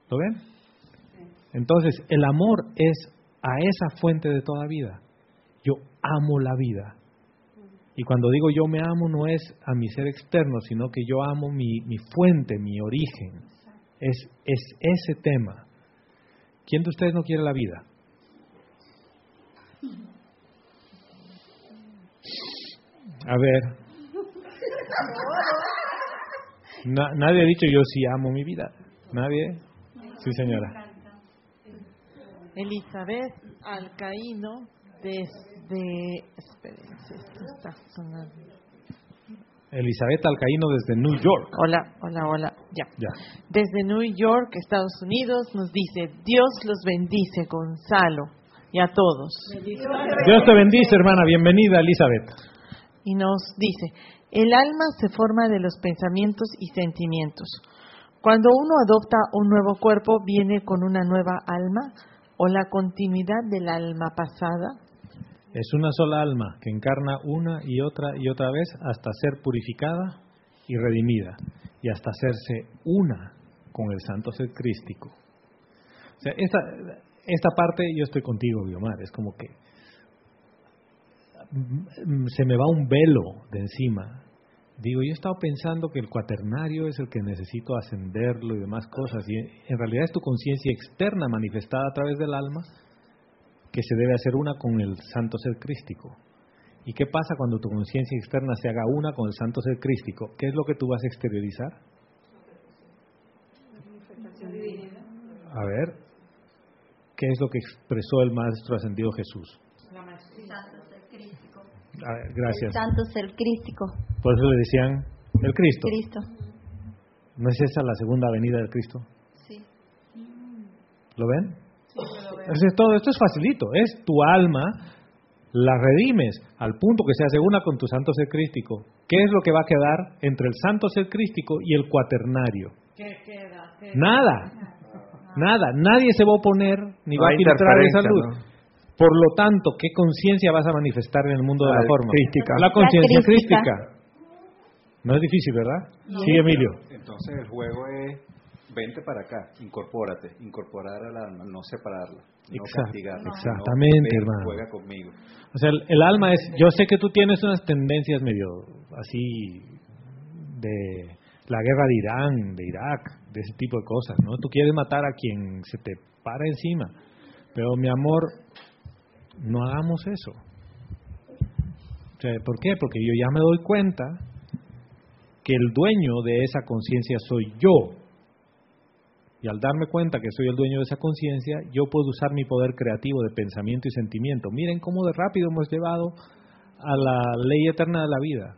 ¿Lo ven? Entonces, el amor es a esa fuente de toda vida. Amo la vida. Y cuando digo yo me amo no es a mi ser externo, sino que yo amo mi, fuente, mi origen. Es, es ese tema. ¿Quién de ustedes no quiere la vida? A ver. nadie ha dicho yo sí amo mi vida. ¿Nadie? Sí, señora. Elizabeth Alcaíno desde... esto está sonando. Elizabeth Alcaíno desde New York. Hola, hola, hola. Ya. ya. Desde New York, Estados Unidos, nos dice, Dios los bendice, Gonzalo, y a todos. Dios te bendice, hermana. Bienvenida, Elizabeth. Y nos dice, el alma se forma de los pensamientos y sentimientos. Cuando uno adopta un nuevo cuerpo, viene con una nueva alma o la continuidad del alma pasada? Es una sola alma que encarna una y otra y otra vez hasta ser purificada y redimida y hasta hacerse una con el santo ser crístico. O sea, esta, esta parte yo estoy contigo, Biomar, es como que se me va un velo de encima Digo, yo he estado pensando que el cuaternario es el que necesito ascenderlo y demás cosas, y en realidad es tu conciencia externa manifestada a través del alma que se debe hacer una con el santo ser crístico. ¿Y qué pasa cuando tu conciencia externa se haga una con el santo ser crístico? ¿Qué es lo que tú vas a exteriorizar? A ver, ¿qué es lo que expresó el Maestro Ascendido Jesús? gracias. santo ser crístico. Por eso le decían el Cristo. Cristo. ¿No es esa la segunda venida del Cristo? Sí. ¿Lo ven? Todo esto es facilito. Es tu alma, la redimes al punto que se hace una con tu santo ser crístico. ¿Qué es lo que va a quedar entre el santo ser crístico y el cuaternario? ¿Qué queda? Nada. Nada. Nadie se va a oponer ni va a filtrar esa luz. Por lo tanto, ¿qué conciencia vas a manifestar en el mundo de la, forma? La conciencia crística. No es difícil, ¿verdad? Sí, Emilio. Entonces el juego es vente para acá, incorpórate, incorporar al alma, no separarla, no castigarla. Exactamente, hermano. Juega conmigo. O sea, el, alma es, yo sé que tú tienes unas tendencias medio así de la guerra de Irán, de Irak, de ese tipo de cosas, ¿no? Tú quieres matar a quien se te para encima, pero mi amor, no hagamos eso. ¿Por qué? Porque yo ya me doy cuenta que el dueño de esa conciencia soy yo. Y al darme cuenta que soy el dueño de esa conciencia, yo puedo usar mi poder creativo de pensamiento y sentimiento. Miren cómo de rápido hemos llevado a la ley eterna de la vida.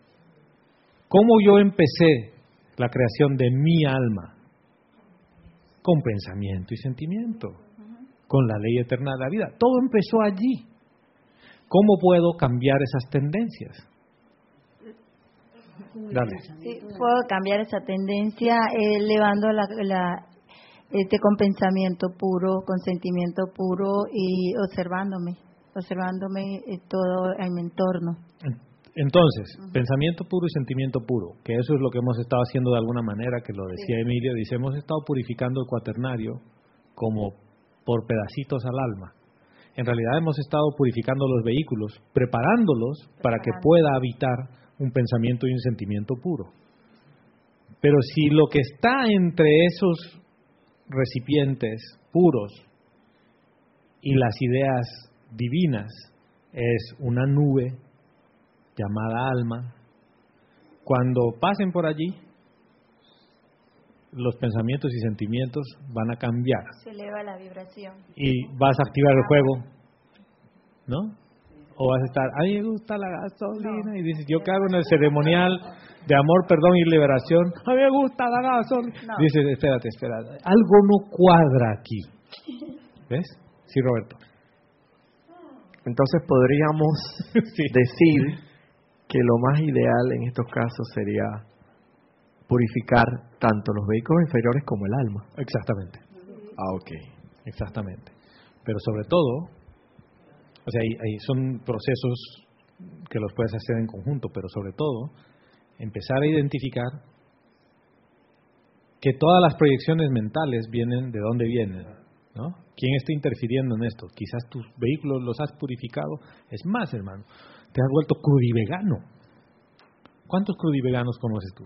¿Cómo yo empecé la creación de mi alma? Con pensamiento y sentimiento con la ley eterna de la vida. Todo empezó allí. ¿Cómo puedo cambiar esas tendencias? Dale. Sí, puedo cambiar esa tendencia elevando la, este con pensamiento puro, con sentimiento puro y observándome, observándome todo en mi entorno. Entonces, pensamiento puro y sentimiento puro, que eso es lo que hemos estado haciendo de alguna manera, que lo decía Emilio, dice, hemos estado purificando el cuaternario como por pedacitos al alma. En realidad hemos estado purificando los vehículos, preparándolos para que pueda habitar un pensamiento y un sentimiento puro. Pero si lo que está entre esos recipientes puros y las ideas divinas es una nube llamada alma, cuando pasen por allí, los pensamientos y sentimientos van a cambiar. Se eleva la vibración. Y vas a activar el juego, ¿no? O vas a estar, a mí me gusta la gasolina, y dices, yo hago en el ceremonial de amor, perdón y liberación, a mí me gusta la gasolina. Dices, espérate, espérate, algo no cuadra aquí. ¿Ves? Sí, Roberto. Entonces podríamos decir que lo más ideal en estos casos sería purificar tanto los vehículos inferiores como el alma. Exactamente. Ah, ok. Exactamente. Pero sobre todo, o sea, hay, son procesos que los puedes hacer en conjunto, pero sobre todo, empezar a identificar que todas las proyecciones mentales vienen de dónde vienen, ¿no? ¿Quién está interfiriendo en esto? Quizás tus vehículos los has purificado. Es más, hermano, te has vuelto crudivegano. ¿Cuántos crudiveganos conoces tú?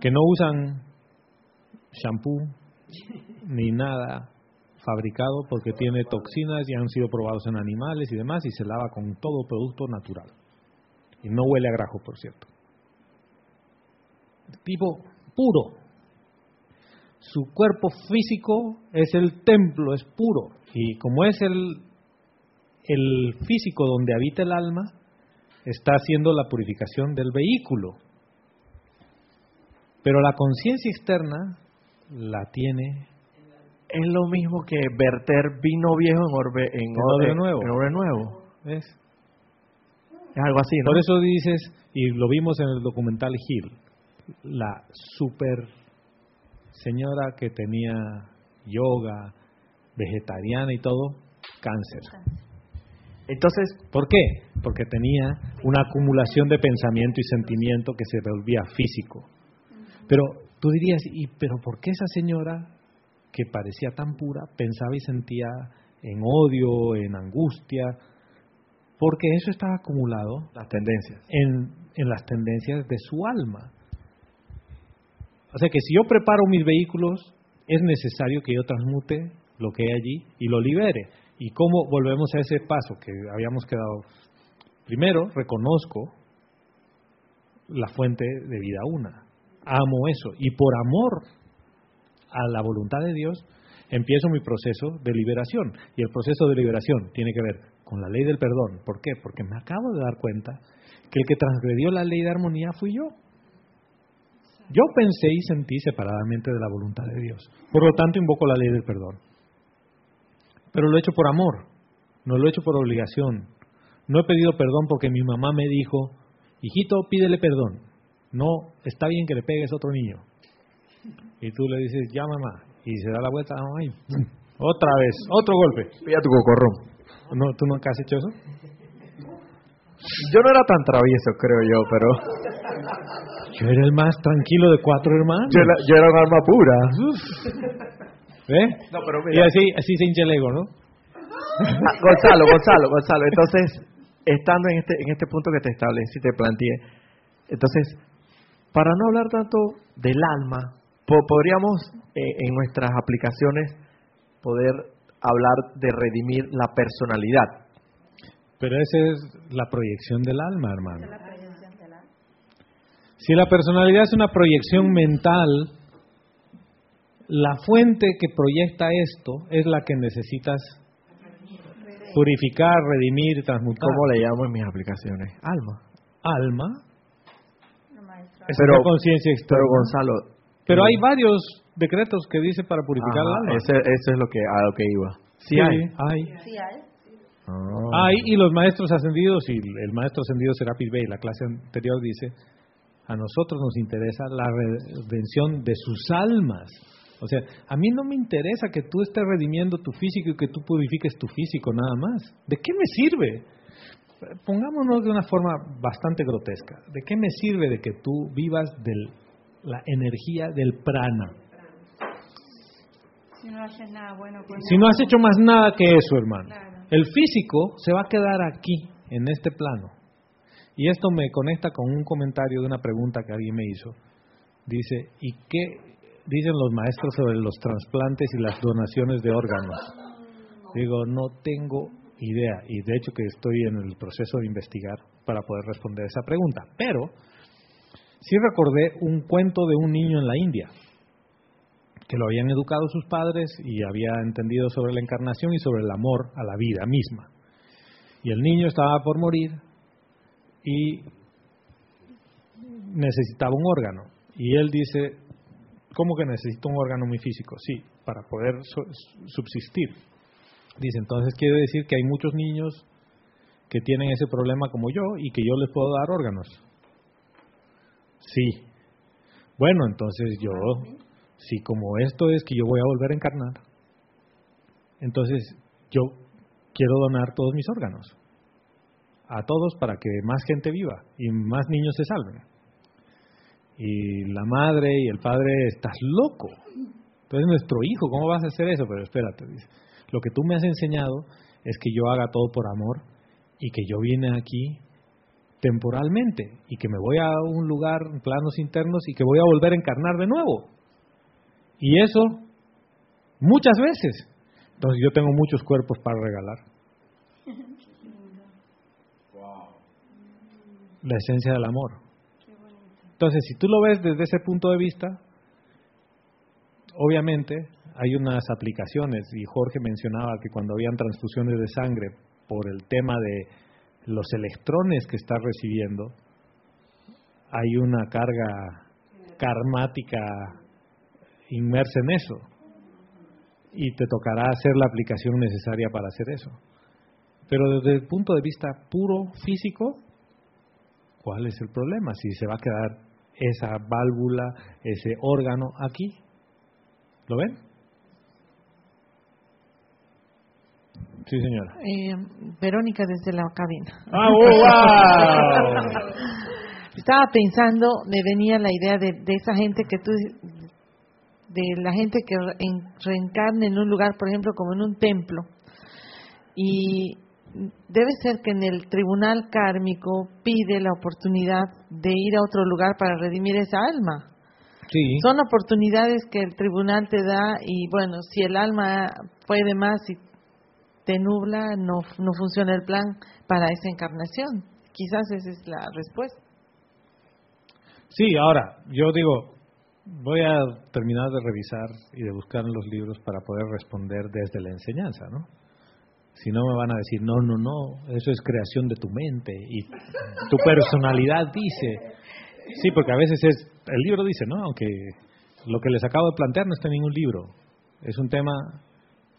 que no usan shampoo ni nada fabricado porque tiene toxinas y han sido probados en animales y demás y se lava con todo producto natural. Y no huele a grajo, por cierto. Tipo puro. Su cuerpo físico es el templo, es puro. Y como es el, el físico donde habita el alma, está haciendo la purificación del vehículo. Pero la conciencia externa la tiene. Es lo mismo que verter vino viejo en orbe, en, oro nuevo. En nuevo. ¿Es? es algo así, ¿no? Por eso dices, y lo vimos en el documental Hill, la super señora que tenía yoga, vegetariana y todo, cáncer. Entonces, ¿por qué? Porque tenía una acumulación de pensamiento y sentimiento que se volvía físico. Pero tú dirías, ¿y pero por qué esa señora que parecía tan pura pensaba y sentía en odio, en angustia? Porque eso estaba acumulado las tendencias en, en las tendencias de su alma. O sea que si yo preparo mis vehículos, es necesario que yo transmute lo que hay allí y lo libere. ¿Y cómo volvemos a ese paso que habíamos quedado? Primero, reconozco la fuente de vida una. Amo eso. Y por amor a la voluntad de Dios, empiezo mi proceso de liberación. Y el proceso de liberación tiene que ver con la ley del perdón. ¿Por qué? Porque me acabo de dar cuenta que el que transgredió la ley de armonía fui yo. Yo pensé y sentí separadamente de la voluntad de Dios. Por lo tanto, invoco la ley del perdón. Pero lo he hecho por amor, no lo he hecho por obligación. No he pedido perdón porque mi mamá me dijo, hijito, pídele perdón. No, está bien que le pegues a otro niño. Y tú le dices, ya mamá, y se da la vuelta, ay, otra vez, otro golpe. Pilla tu cocorrón. No, ¿Tú nunca has hecho eso? Yo no era tan travieso, creo yo, pero... Yo era el más tranquilo de cuatro hermanos. Yo, yo era un alma pura. ¿Eh? No, pero Y así, así se hincha el ego, ¿no? Ah, Gonzalo, Gonzalo, Gonzalo. Entonces, estando en este, en este punto que te establecí, te planteé, entonces, para no hablar tanto del alma, podríamos eh, en nuestras aplicaciones poder hablar de redimir la personalidad. Pero esa es la proyección del alma, hermano. Si la personalidad es una proyección mental, la fuente que proyecta esto es la que necesitas purificar, redimir, transmutar. ¿Cómo le llamo en mis aplicaciones? Alma. Alma. Es pero, conciencia externa. Pero Gonzalo. Pero hay varios decretos que dice para purificar el alma. Ese, eso es lo que a lo que iba. Sí, hay. hay. Sí hay. Ah. Hay y los maestros ascendidos y el maestro ascendido Serapis Bey, la clase anterior dice, a nosotros nos interesa la redención de sus almas. O sea, a mí no me interesa que tú estés redimiendo tu físico y que tú purifiques tu físico nada más. ¿De qué me sirve? Pongámonos de una forma bastante grotesca. ¿De qué me sirve de que tú vivas de la energía del prana? Si no haces nada bueno Si no has hecho más nada que eso, hermano. El físico se va a quedar aquí, en este plano. Y esto me conecta con un comentario de una pregunta que alguien me hizo. Dice, ¿y qué dicen los maestros sobre los trasplantes y las donaciones de órganos? Digo, no tengo idea y de hecho que estoy en el proceso de investigar para poder responder esa pregunta. Pero sí recordé un cuento de un niño en la India que lo habían educado sus padres y había entendido sobre la encarnación y sobre el amor a la vida misma. Y el niño estaba por morir y necesitaba un órgano. Y él dice, ¿Cómo que necesito un órgano muy físico? Sí, para poder subsistir. Dice, entonces quiere decir que hay muchos niños que tienen ese problema como yo y que yo les puedo dar órganos. Sí. Bueno, entonces yo, si como esto es que yo voy a volver a encarnar, entonces yo quiero donar todos mis órganos a todos para que más gente viva y más niños se salven y la madre y el padre, estás loco. Eres nuestro hijo, ¿cómo vas a hacer eso? Pero espérate, dice, lo que tú me has enseñado es que yo haga todo por amor y que yo vine aquí temporalmente y que me voy a un lugar, planos internos y que voy a volver a encarnar de nuevo. Y eso muchas veces. Entonces yo tengo muchos cuerpos para regalar. La esencia del amor. Entonces, si tú lo ves desde ese punto de vista, obviamente hay unas aplicaciones, y Jorge mencionaba que cuando habían transfusiones de sangre por el tema de los electrones que está recibiendo, hay una carga karmática inmersa en eso. Y te tocará hacer la aplicación necesaria para hacer eso. Pero desde el punto de vista puro físico, ¿cuál es el problema? Si se va a quedar esa válvula, ese órgano aquí. ¿Lo ven? Sí, señora. Eh, Verónica desde la cabina. ¡Ah, oh, wow! Estaba pensando, me venía la idea de, de, esa gente que tú, de la gente que reencarna en un lugar, por ejemplo, como en un templo. Y debe ser que en el tribunal kármico pide la oportunidad de ir a otro lugar para redimir esa alma. Sí. Son oportunidades que el tribunal te da y bueno, si el alma puede más y te nubla, no, no funciona el plan para esa encarnación. Quizás esa es la respuesta. Sí, ahora, yo digo, voy a terminar de revisar y de buscar en los libros para poder responder desde la enseñanza, ¿no? Si no me van a decir, no, no, no, eso es creación de tu mente y tu personalidad dice. Sí, porque a veces es, el libro dice, ¿no? Aunque lo que les acabo de plantear no está en ningún libro. Es un tema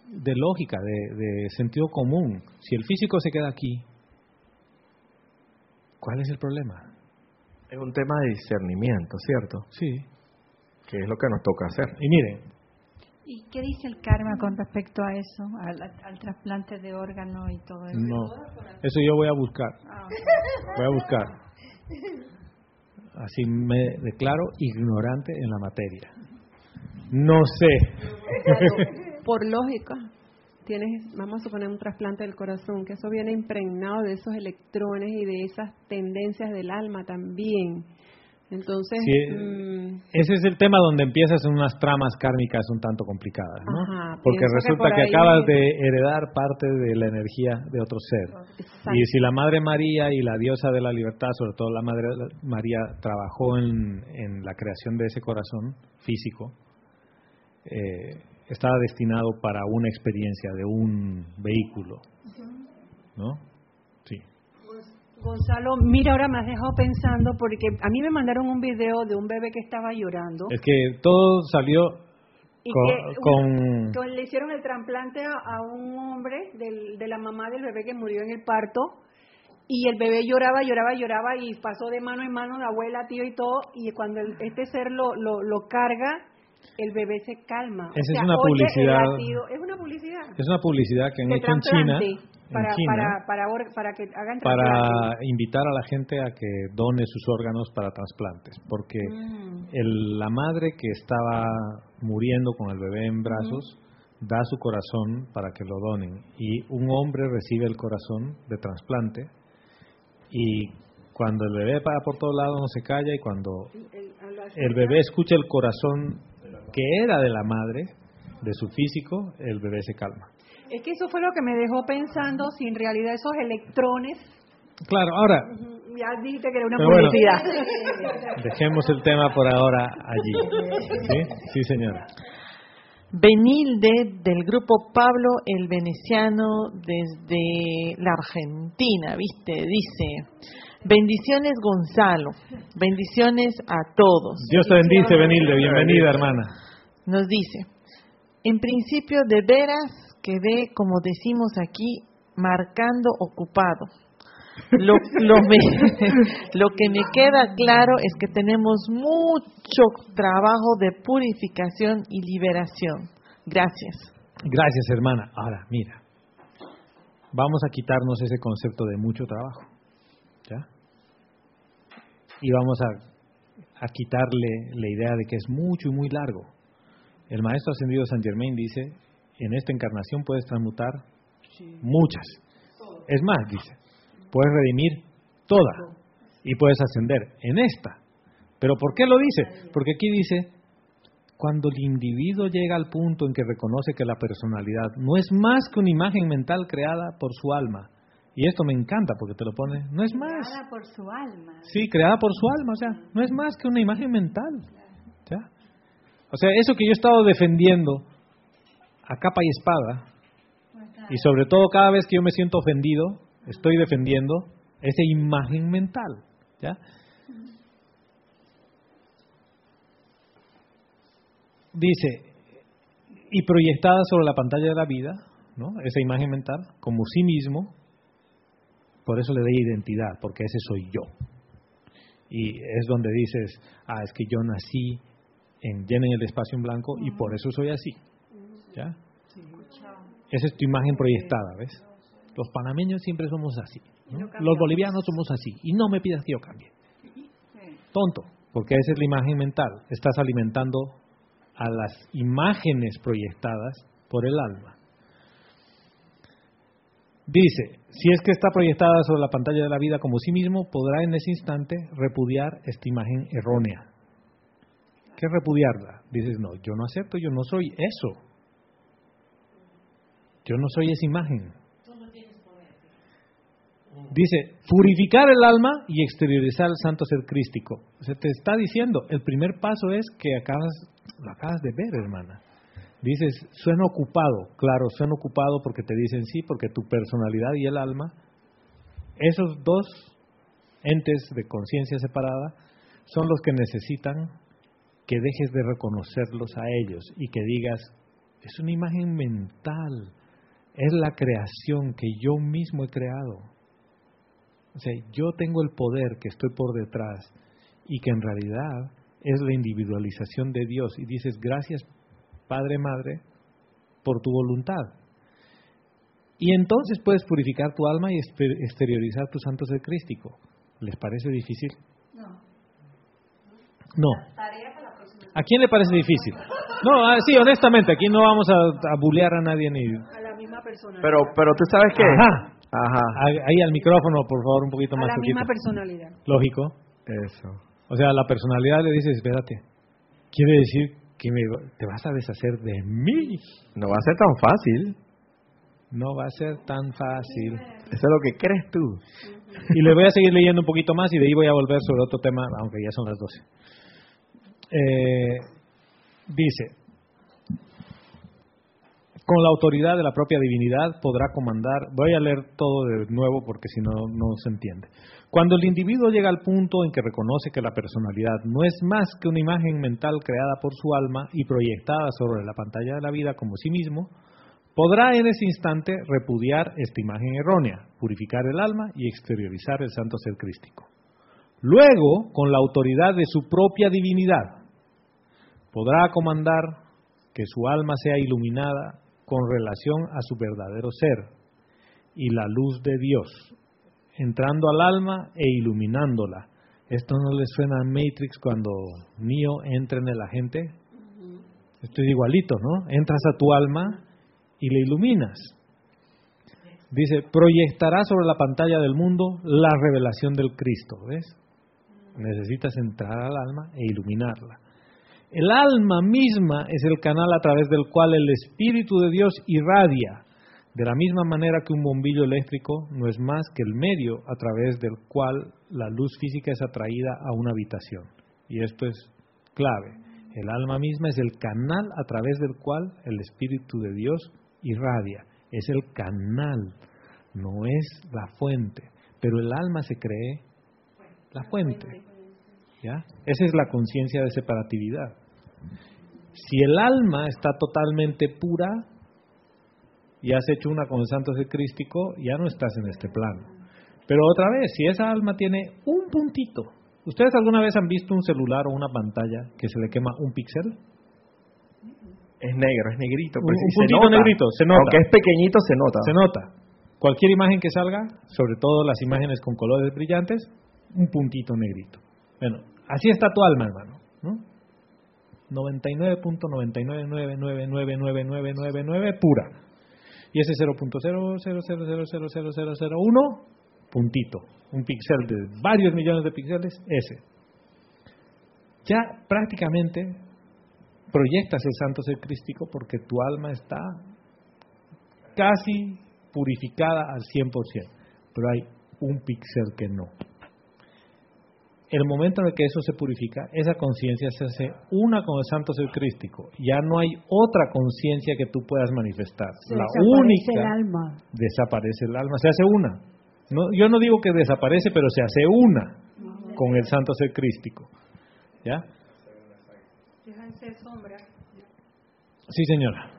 de lógica, de, de sentido común. Si el físico se queda aquí, ¿cuál es el problema? Es un tema de discernimiento, ¿cierto? Sí. Que es lo que nos toca hacer. Y miren, ¿Y qué dice el karma con respecto a eso, al, al trasplante de órgano y todo eso? No, eso yo voy a buscar. Ah, Voy a buscar. Así me declaro ignorante en la materia. No sé. Por lógica, tienes, vamos a suponer un trasplante del corazón, que eso viene impregnado de esos electrones y de esas tendencias del alma también. Entonces, Sí, mm, Ese es el tema donde empiezas en unas tramas kármicas un tanto complicadas, ¿no? Ajá, Porque que resulta por que, acabas de heredar parte de la energía de otro ser. exacto. Y si la Madre María y la diosa de la libertad, sobre todo la Madre María, trabajó en, en la creación de ese corazón físico, eh, estaba destinado para una experiencia de un vehículo, ¿no? Gonzalo, mira, ahora me has dejado pensando porque a mí me mandaron un video de un bebé que estaba llorando. Es que todo salió y con, que con- le hicieron el trasplante a, a un hombre del- de la mamá del bebé que murió en el parto y el bebé lloraba, lloraba, lloraba y pasó de mano en mano la abuela, tío y todo. Y cuando el- este ser lo, lo, lo carga, el bebé se calma. O Esa es una publicidad. latido. Es una publicidad. es una publicidad que han hecho en China, para, en China para, para, para que hagan para invitar a la gente a que done sus órganos para trasplantes, porque Mm. el- la madre que estaba muriendo con el bebé en brazos da su corazón para que lo donen y un hombre recibe el corazón de trasplante y cuando el bebé para por todos lados no se calla y cuando el bebé escucha el corazón que era de la madre, de su físico, el bebé se calma. Es que eso fue lo que me dejó pensando si en realidad esos electrones, Claro, ahora ya dijiste que era una bueno. publicidad. dejemos el tema por ahora allí. ¿Sí? Sí, señora. Benilde del grupo Pablo el Veneciano desde la Argentina, ¿viste? Dice, bendiciones Gonzalo, bendiciones a todos. Dios te bendice, Benilde. Bienvenida, hermana. Nos dice, en principio de veras quedé, como decimos aquí, marcando ocupado. Lo, lo, me- lo que me queda claro es que tenemos mucho trabajo de purificación y liberación. Gracias. Gracias, hermana. Ahora, mira. Vamos a quitarnos ese concepto de mucho trabajo. Y vamos a, a quitarle la idea de que es mucho y muy largo. El maestro ascendido San Germain dice, en esta encarnación puedes transmutar muchas. Es más, dice, puedes redimir toda y puedes ascender en esta. ¿Pero por qué lo dice? Porque aquí dice cuando el individuo llega al punto en que reconoce que la personalidad no es más que una imagen mental creada por su alma, y esto me encanta porque te lo pone, no es más. Creada por su alma. Sí, creada por su alma, o sea, no es más que una imagen mental. ¿ya? O sea, eso que yo he estado defendiendo a capa y espada, y sobre todo cada vez que yo me siento ofendido, estoy defendiendo esa imagen mental. ¿ya? dice, y proyectada sobre la pantalla de la vida, ¿no? esa imagen mental, como sí mismo, por eso le doy identidad, porque ese soy yo. Y es donde dices, ah, es que yo nací en llenen el espacio en blanco y por eso soy así. ¿Ya? Esa es tu imagen proyectada, ¿ves? Los panameños siempre somos así. Los bolivianos somos así. Y no me pidas que yo cambie. Tonto, porque esa es la imagen mental. Estás alimentando a las imágenes proyectadas por el alma. Dice, si es que está proyectada sobre la pantalla de la vida como sí mismo, podrá en ese instante repudiar esta imagen errónea. ¿Qué es repudiarla? Dices, no, yo no acepto, yo no soy eso. Yo no soy esa imagen. Dice, purificar el alma y exteriorizar el santo ser crístico. Se te está diciendo, el primer paso es que acabas, lo acabas de ver, hermana. Dices, suena ocupado. Claro, suena ocupado porque te dicen sí, porque tu personalidad y el alma, esos dos entes de conciencia separada, son los que necesitan que dejes de reconocerlos a ellos y que digas, es una imagen mental, es la creación que yo mismo he creado o sea, yo tengo el poder que estoy por detrás y que en realidad es la individualización de Dios. Y dices, gracias Padre, Madre, por tu voluntad. Y entonces puedes purificar tu alma y exteriorizar tu santo ser crístico. ¿Les parece difícil? No. No. ¿A quién le parece difícil? No, ah, sí, honestamente, aquí no vamos a, a bulear a nadie ni... A la misma persona. Pero, pero tú sabes que... Ajá. Ajá. Ahí al micrófono, por favor, un poquito más. A la misma personalidad. Lógico. Eso. O sea, la personalidad le dice, espérate, quiere decir que me, te vas a deshacer de mí. No va a ser tan fácil. No va a ser tan fácil. Eso es lo que crees tú. Y le voy a seguir leyendo un poquito más y de ahí voy a volver sobre otro tema, aunque ya son las 12. Eh, dice, con la autoridad de la propia divinidad podrá comandar. Voy a leer todo de nuevo porque si no, no se entiende. Cuando el individuo llega al punto en que reconoce que la personalidad no es más que una imagen mental creada por su alma y proyectada sobre la pantalla de la vida como sí mismo, podrá en ese instante repudiar esta imagen errónea, purificar el alma y exteriorizar el santo ser crístico. Luego, con la autoridad de su propia divinidad, podrá comandar que su alma sea iluminada con relación a su verdadero ser y la luz de Dios, entrando al alma e iluminándola. ¿Esto no le suena a Matrix cuando Neo entra en el agente? Esto es igualito, ¿no? Entras a tu alma y le iluminas. Dice, proyectará sobre la pantalla del mundo la revelación del Cristo, ¿ves? Necesitas entrar al alma e iluminarla. El alma misma es el canal a través del cual el Espíritu de Dios irradia, de la misma manera que un bombillo eléctrico no es más que el medio a través del cual la luz física es atraída a una habitación. Y esto es clave. El alma misma es el canal a través del cual el Espíritu de Dios irradia. Es el canal, no es la fuente. Pero el alma se cree la fuente. ¿Ya? Esa es la conciencia de separatividad. Si el alma está totalmente pura y has hecho una con el santo crístico, ya no estás en este plano. Pero otra vez, si esa alma tiene un puntito, ¿ustedes alguna vez han visto un celular o una pantalla que se le quema un píxel? Es negro, es negrito. un, puntito negrito, se nota. Aunque es pequeñito, se nota. Se nota. Cualquier imagen que salga, sobre todo las imágenes con colores brillantes, un puntito negrito. Bueno, así está tu alma, hermano. ¿no? 99.99999999 pura. Y ese 0.000000001 puntito, un píxel de varios millones de píxeles, ese. Ya prácticamente proyectas el santo ser crístico porque tu alma está casi purificada al 100%, pero hay un píxel que no. El momento en el que eso se purifica, esa conciencia se hace una con el santo ser crístico. Ya no hay otra conciencia que tú puedas manifestar. La única el alma. desaparece el alma, se hace una. No, yo no digo que desaparece, pero se hace una con el santo ser crístico. ¿Ya? Sí, señora.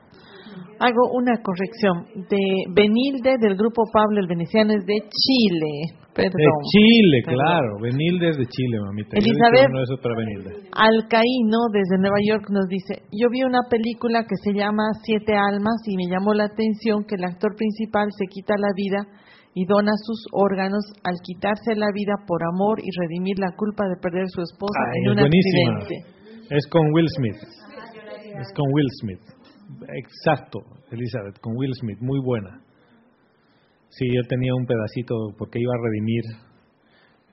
Hago una corrección. De Benilde del grupo Pablo el Veneciano es de Chile. Perdón. De Chile, claro. Benilde es de Chile, mamita. Elizabeth no eso para Benilde. Alcaíno desde Nueva York nos dice, yo vi una película que se llama Siete Almas y me llamó la atención que el actor principal se quita la vida y dona sus órganos al quitarse la vida por amor y redimir la culpa de perder su esposa en es un buenísima. accidente. Es con Will Smith. Es con Will Smith. Exacto, Elizabeth, con Will Smith. Muy buena. Sí, yo tenía un pedacito porque iba a redimir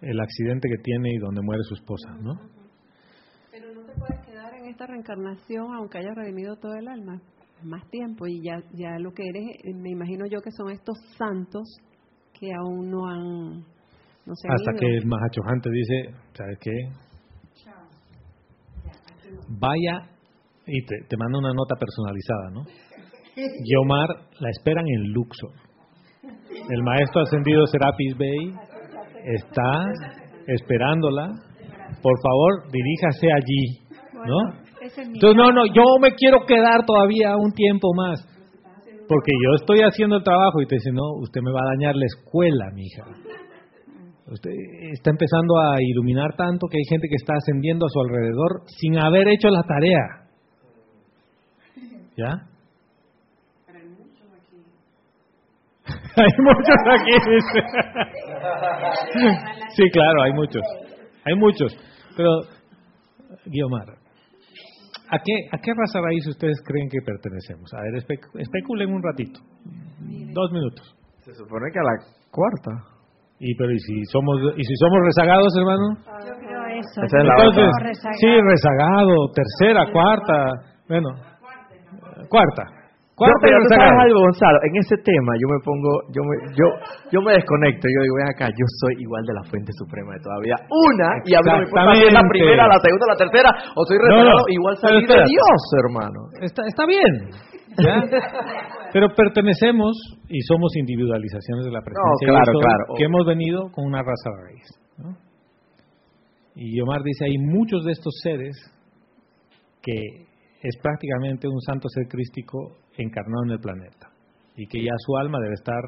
el accidente que tiene y donde muere su esposa, ¿no? Pero no te puedes quedar en esta reencarnación aunque hayas redimido todo el alma. Más tiempo y ya, ya lo que eres, eh, me imagino yo que son estos santos que aún no han. No se han Hasta ido. que el Mahachojante dice, ¿sabes qué? Vaya y te, te manda una nota personalizada, ¿no? Yomar la esperan en Luxor. El maestro ascendido Serapis Bey está esperándola. Por favor, diríjase allí, ¿no? Entonces, no, no, yo me quiero quedar todavía un tiempo más. Porque yo estoy haciendo el trabajo y te dice, no, usted me va a dañar la escuela, mija. Usted está empezando a iluminar tanto que hay gente que está ascendiendo a su alrededor sin haber hecho la tarea. ¿Ya? Hay muchos aquí, dice. Sí, claro, hay muchos. Hay muchos. Pero, Guiomar, ¿a qué, ¿a qué raza raíz ustedes creen que pertenecemos? A ver, espe- especulen un ratito. Dos minutos. Se supone que a la cuarta. Y pero ¿y si somos y si somos rezagados, hermano? Yo creo eso. Esa es la Entonces, sí, rezagado, tercera, cuarta, bueno, cuarta. Cuarta No, pero y tú sabes rezagado. algo, Gonzalo, en ese tema yo me pongo, yo me, yo, yo me desconecto, yo digo, ven acá, yo soy igual de la fuente suprema de toda vida. Una, y a mí no me la primera, la segunda, la tercera, o soy No, rezagado, no, igual salí de. Dios, hermano. Está, está bien. ¿ya? Pero pertenecemos y somos individualizaciones de la presencia No, claro, yo claro. que hemos venido con una raza raíz. ¿no? Y Omar dice, hay muchos de estos seres que es prácticamente un santo ser crístico encarnado en el planeta y que ya su alma debe estar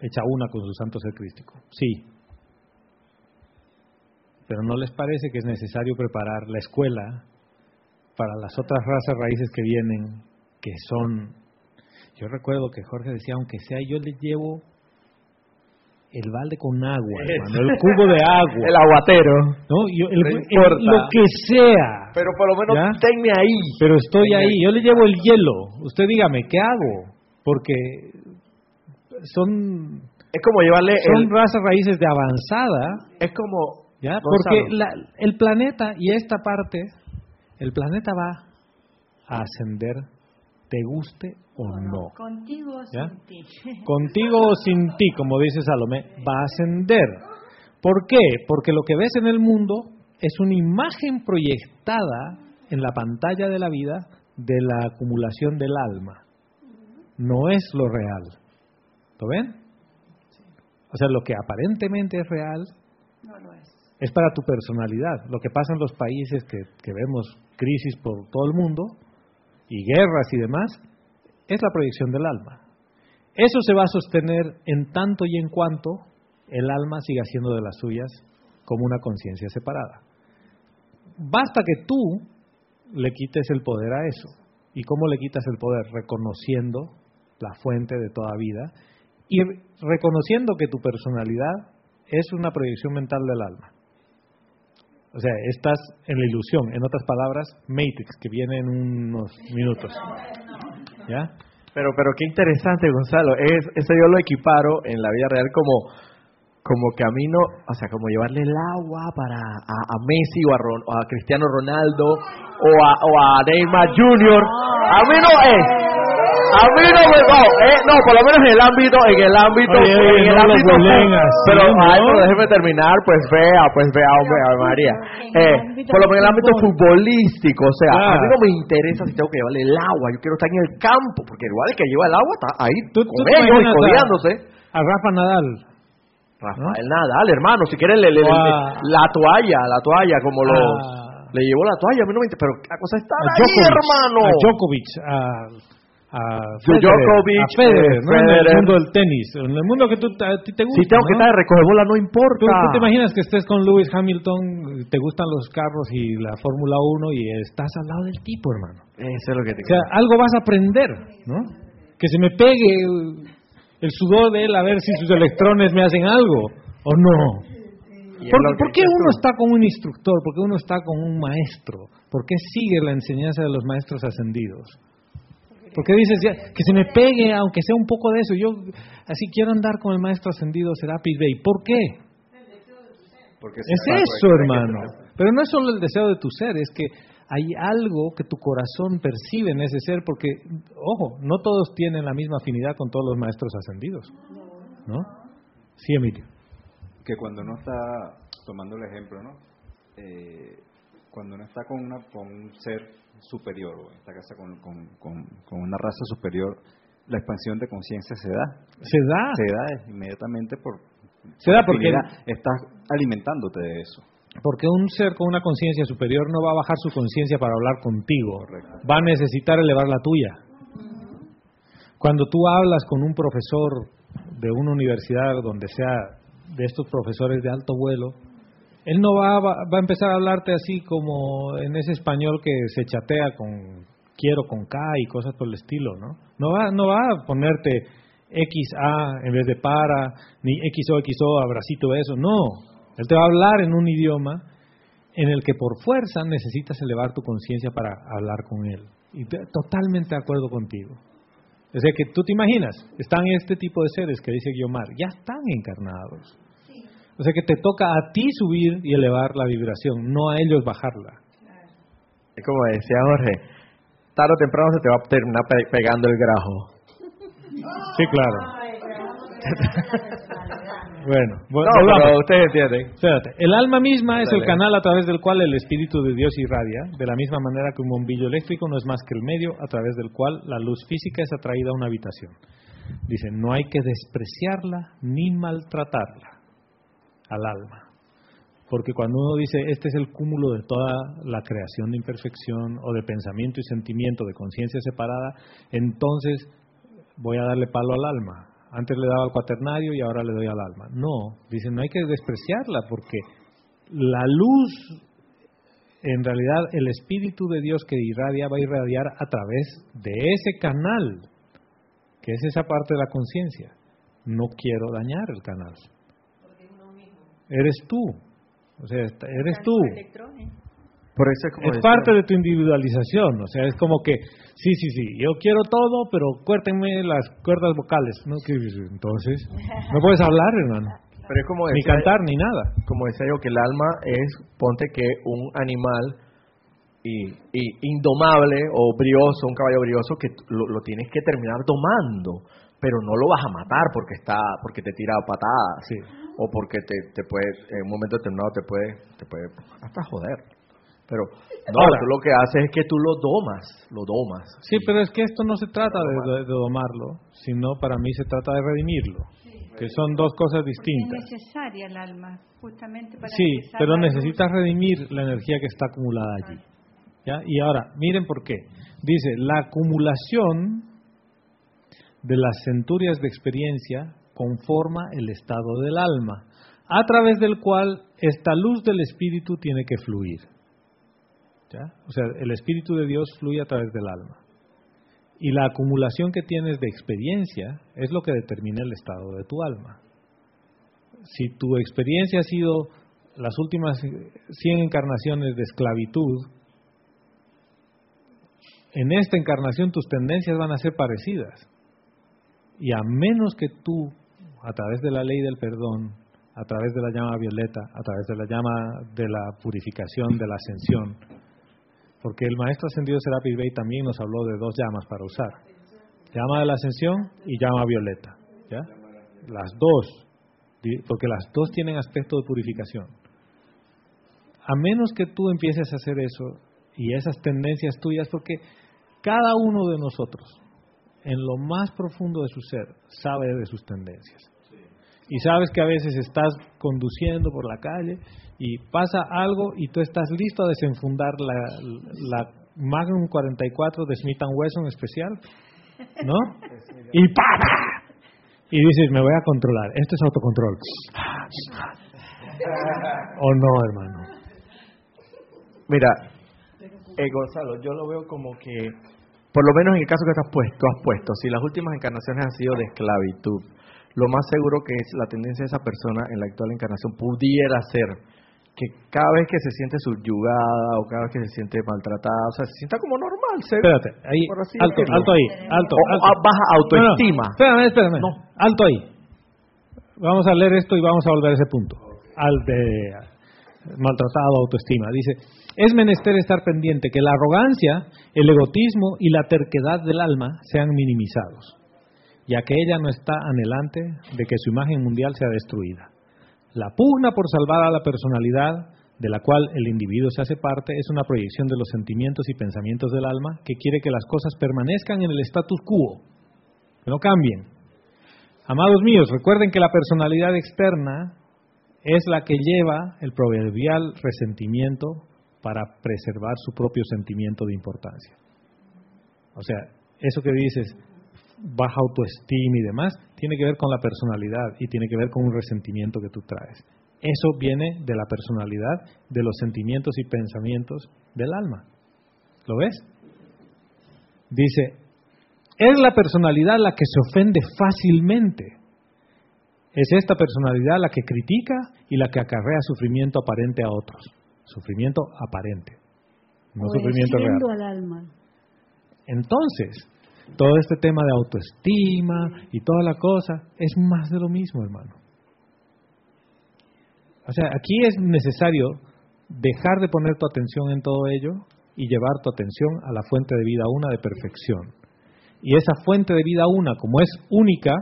hecha una con su santo ser crístico. Sí. Pero ¿no les parece que es necesario preparar la escuela para las otras razas raíces que vienen, que son... Yo recuerdo que Jorge decía, aunque sea yo les llevo el balde con agua, hermano, el cubo de agua. El aguatero. ¿no? Yo- el- el- lo que sea. Pero por lo menos ¿Ya? tenme ahí. Pero estoy ahí, yo le llevo el hielo. Usted dígame, ¿qué hago? Porque son, Es como llevarle son el... razas raíces de avanzada, Es como... ¿ya? Porque la- el planeta y esta parte, el planeta va a ascender, te guste o no. Contigo o ¿Ya? sin ti. Contigo o sin ti, como dice Salomé, va a ascender. ¿Por qué? Porque lo que ves en el mundo es una imagen proyectada en la pantalla de la vida de la acumulación del alma. No es lo real. ¿Lo ven? O sea, lo que aparentemente es real No lo es. es para tu personalidad. Lo que pasa en los países que, que vemos crisis por todo el mundo y guerras y demás, es la proyección del alma. Eso se va a sostener en tanto y en cuanto el alma siga siendo de las suyas como una conciencia separada. Basta que tú le quites el poder a eso. ¿Y cómo le quitas el poder? Reconociendo la fuente de toda vida y reconociendo que tu personalidad es una proyección mental del alma. O sea, estás en la ilusión, en otras palabras, Matrix, que viene en unos minutos. ¿Ya? Pero, pero qué interesante, Gonzalo. Es, eso yo lo equiparo en la vida real como, como que a mí no, o sea, como llevarle el agua para a, Messi o a, Cristiano Ronaldo o a, o a Neymar Jr. A mí no es. A mí no me no, eh, no, por lo menos en el ámbito, en el ámbito, en el ámbito, pero, ay, pero déjeme terminar, pues vea, pues vea, hombre, María, eh, por lo menos en el ámbito futbolístico, o sea, a mí no me interesa si tengo que llevarle el agua, yo quiero estar en el campo, porque igual el que lleva el agua está ahí ¿Tú, con ellos y codeándose. A Rafa Nadal, Rafael Nadal, hermano, si quieren le, la toalla, la toalla, como lo ah. le llevó la toalla, a mí no me pero la cosa está ahí, hermano. A Djokovic, a, a Djokovic, a Federer, ¿no? en el mundo del tenis, en el mundo que tú a ti te gusta. Si tengo que estar de recoger bola, no importa. ¿Tú, te imaginas que estés con Lewis Hamilton, te gustan los carros y la Fórmula 1 y estás al lado del tipo, hermano. Eso es lo que te O sea, algo vas a aprender, ¿no? Que se me pegue el sudor de él a ver si sus electrones me hacen algo o no. ¿Por, qué uno está con un instructor? ¿Por qué uno está con un maestro? ¿Por qué sigue la enseñanza de los maestros ascendidos? ¿Por qué dices que se me pegue, aunque sea un poco de eso? Yo así quiero andar con el maestro ascendido Serapis Bey. ¿Por qué? es eso, hermano. Pero no es solo el deseo de tu ser, es que hay algo que tu corazón percibe en ese ser, porque, ojo, no todos tienen la misma afinidad con todos los maestros ascendidos. ¿No? Sí, Emilio. Que cuando uno está, tomando el ejemplo, ¿no? Eh, cuando uno está con, una, con un ser superior, o en esta casa con, con, una raza superior, la expansión de conciencia se da. Se da. Se da inmediatamente por. Se da porque. Estás alimentándote de eso. Porque un ser con una conciencia superior no va a bajar su conciencia para hablar contigo. Va a necesitar elevar la tuya. Cuando tú hablas con un profesor de una universidad donde sea de estos profesores de alto vuelo, él no va, a empezar a hablarte así como en ese español que se chatea con quiero con K y cosas por el estilo, ¿no? No va, no va a ponerte XA en vez de para, ni XO, abracito, eso, no él te va a hablar en un idioma en el que por fuerza necesitas elevar tu conciencia para hablar con Él. Y totalmente de acuerdo contigo. O sea que tú te imaginas, están este tipo de seres que dice Guiomar, ya están encarnados. O sea que te toca a ti subir y elevar la vibración, no a ellos bajarla. Es como decía Jorge, tarde o temprano se te va a terminar pegando el grajo. Sí, claro. Bueno, no, ustedes entienden. El alma misma es el canal a través del cual el Espíritu de Dios irradia, de la misma manera que un bombillo eléctrico no es más que el medio a través del cual la luz física es atraída a una habitación. Dice, no hay que despreciarla ni maltratarla al alma. Porque cuando uno dice, este es el cúmulo de toda la creación de imperfección o de pensamiento y sentimiento, de conciencia separada, entonces voy a darle palo al alma antes le daba al cuaternario y ahora le doy al alma. No, dicen, no hay que despreciarla porque la luz, en realidad el Espíritu de Dios que irradia va a irradiar a través de ese canal, que es esa parte de la conciencia. No quiero dañar el canal. Eres tú. O sea, eres tú. Por eso es, parte de tu individualización, o sea, es como que, sí, sí, sí, yo quiero todo, pero cuértenme las cuerdas vocales, ¿no? Entonces, no puedes hablar, hermano. Pero es como ni cantar, ni nada. Como decía yo, que el alma es, ponte que un animal y, indomable o brioso, un caballo brioso, que lo, tienes que terminar domando, pero no lo vas a matar porque está porque te tira patadas sí. o porque te, te puede, en un momento determinado te puede, te puede hasta joder. Pero no, tú lo que haces es que tú lo domas, lo domas. Sí, pero es que esto no se trata de, domarlo, sino para mí se trata de redimirlo, que son dos cosas distintas. Es necesaria el alma, justamente para Sí, pero necesitas redimir la energía que está acumulada allí. ¿Ya? Y ahora, miren por qué. Dice, la acumulación de las centurias de experiencia conforma el estado del alma, a través del cual esta luz del espíritu tiene que fluir. O sea, el Espíritu de Dios fluye a través del alma. Y la acumulación que tienes de experiencia es lo que determina el estado de tu alma. Si tu experiencia ha sido las últimas 100 encarnaciones de esclavitud, en esta encarnación tus tendencias van a ser parecidas. Y a menos que tú, a través de la ley del perdón, a través de la llama violeta, a través de la llama de la purificación, de la ascensión. Porque el maestro ascendido Serapis Bey también nos habló de dos llamas para usar. Llama de la ascensión y llama violeta. ¿ya? Las dos, porque las dos tienen aspecto de purificación. A menos que tú empieces a hacer eso y esas tendencias tuyas, porque cada uno de nosotros, en lo más profundo de su ser, sabe de sus tendencias y sabes que a veces estás conduciendo por la calle y pasa algo y tú estás listo a desenfundar la, Magnum 44 de Smith Wesson especial, ¿no? Y ¡para! Y dices, me voy a controlar. Esto es autocontrol. ¿O no, hermano? Mira, eh, Gonzalo, yo lo veo como que, por lo menos en el caso que has puesto, has puesto, si las últimas encarnaciones han sido de esclavitud, lo más seguro que es la tendencia de esa persona en la actual encarnación pudiera ser que cada vez que se siente subyugada o cada vez que se siente maltratada, o sea, se sienta como normal. Espérate, ahí, alto, alto ahí, alto, alto. baja autoestima. espérame, espérame, no. alto ahí. Vamos a leer esto y vamos a volver a ese punto, al de maltratado autoestima. Dice, es menester estar pendiente que la arrogancia, el egotismo y la terquedad del alma sean minimizados ya que ella no está anhelante de que su imagen mundial sea destruida. La pugna por salvar a la personalidad de la cual el individuo se hace parte es una proyección de los sentimientos y pensamientos del alma que quiere que las cosas permanezcan en el status quo, que no cambien. Amados míos, recuerden que la personalidad externa es la que lleva el proverbial resentimiento para preservar su propio sentimiento de importancia. O sea, eso que dices, baja autoestima y demás, tiene que ver con la personalidad y tiene que ver con un resentimiento que tú traes. Eso viene de la personalidad, de los sentimientos y pensamientos del alma. ¿Lo ves? Dice, es la personalidad la que se ofende fácilmente. Es esta personalidad la que critica y la que acarrea sufrimiento aparente a otros. Sufrimiento aparente, no sufrimiento real. Al alma. Entonces, todo este tema de autoestima y toda la cosa es más de lo mismo, hermano. O sea, aquí es necesario dejar de poner tu atención en todo ello y llevar tu atención a la fuente de vida una de perfección. Y esa fuente de vida una, como es única,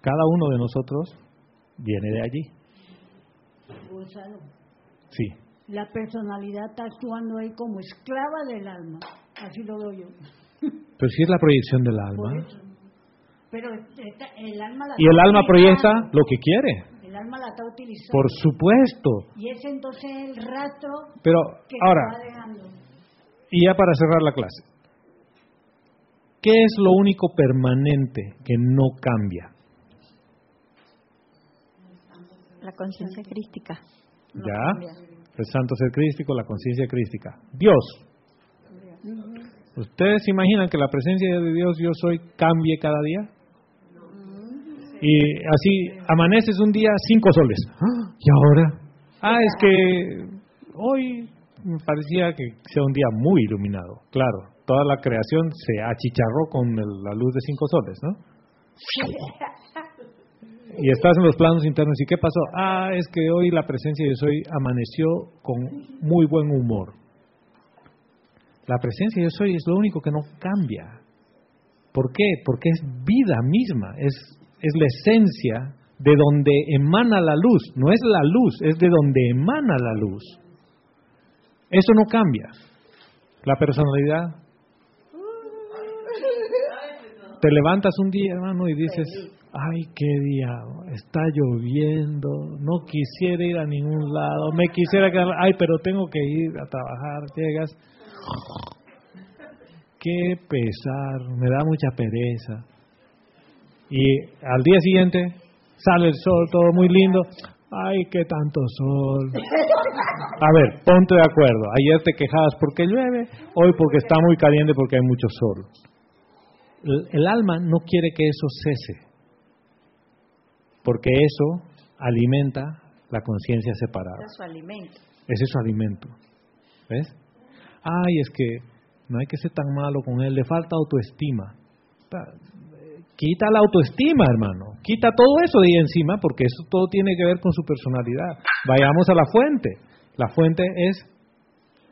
cada uno de nosotros viene de allí. Sí. La personalidad está actuando ahí como esclava del alma. Así lo doy yo. Pero si es la proyección del alma. Pero el alma y el alma proyecta lo que quiere. El alma la está utilizando. Por supuesto. Y es entonces el rastro Pero que ahora, va dejando. Y ya para cerrar la clase. ¿Qué es lo único permanente que no cambia? La conciencia crística. ya. El santo ser crístico, la conciencia crística. Dios. ¿Ustedes se imaginan que la presencia de Dios yo soy cambie cada día? Y así amaneces un día cinco soles. ¿Y ahora? Ah, es que hoy me parecía que sea un día muy iluminado. Claro, toda la creación se achicharró con la luz de cinco soles, ¿no? Y estás en los planos internos. ¿Y qué pasó? Ah, es que hoy la presencia de Dios soy amaneció con muy buen humor. La presencia yo soy es lo único que no cambia. ¿Por qué? Porque es vida misma, es, es la esencia de donde emana la luz. No es la luz, es de donde emana la luz. Eso no cambia. La personalidad. Te levantas un día, hermano, y dices, ay, qué día, está lloviendo, no quisiera ir a ningún lado, me quisiera quedar, ay, pero tengo que ir a trabajar, llegas, Qué pesar, me da mucha pereza. Y al día siguiente sale el sol, todo muy lindo. Ay, qué tanto sol. A ver, ponte de acuerdo. Ayer te quejabas porque llueve, hoy porque está muy caliente porque hay mucho sol. El, el alma no quiere que eso cese, porque eso alimenta la conciencia separada. Es su alimento. Ese es su alimento. ¿Ves? ay, es que no hay que ser tan malo con él, le falta autoestima. quita la autoestima, hermano. Quita todo eso de ahí encima porque eso todo tiene que ver con su personalidad. Vayamos a la fuente. La fuente es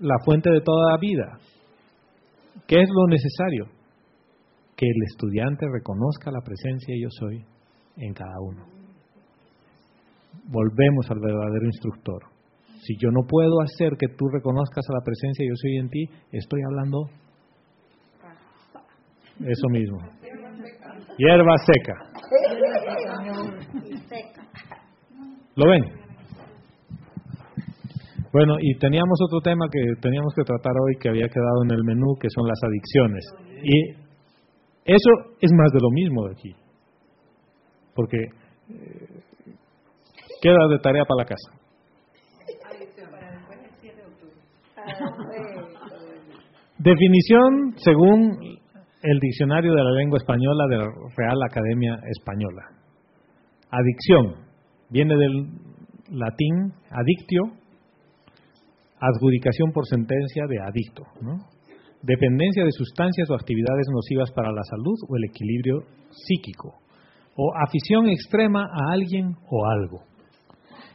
la fuente de toda la vida. ¿Qué es lo necesario? Que el estudiante reconozca la presencia yo soy en cada uno. Volvemos al verdadero instructor. Si yo no puedo hacer que tú reconozcas a la presencia yo soy en ti, estoy hablando eso mismo. Hierba seca. ¿Lo ven? Bueno, y teníamos otro tema que teníamos que tratar hoy que había quedado en el menú, que son las adicciones. Y eso es más de lo mismo de aquí. Porque eh, queda de tarea para la casa. Definición según el diccionario de la lengua española de la Real Academia Española. Adicción viene del latín adictio, adjudicación por sentencia de adicto, dependencia de sustancias o actividades nocivas para la salud o el equilibrio psíquico, o afición extrema a alguien o algo.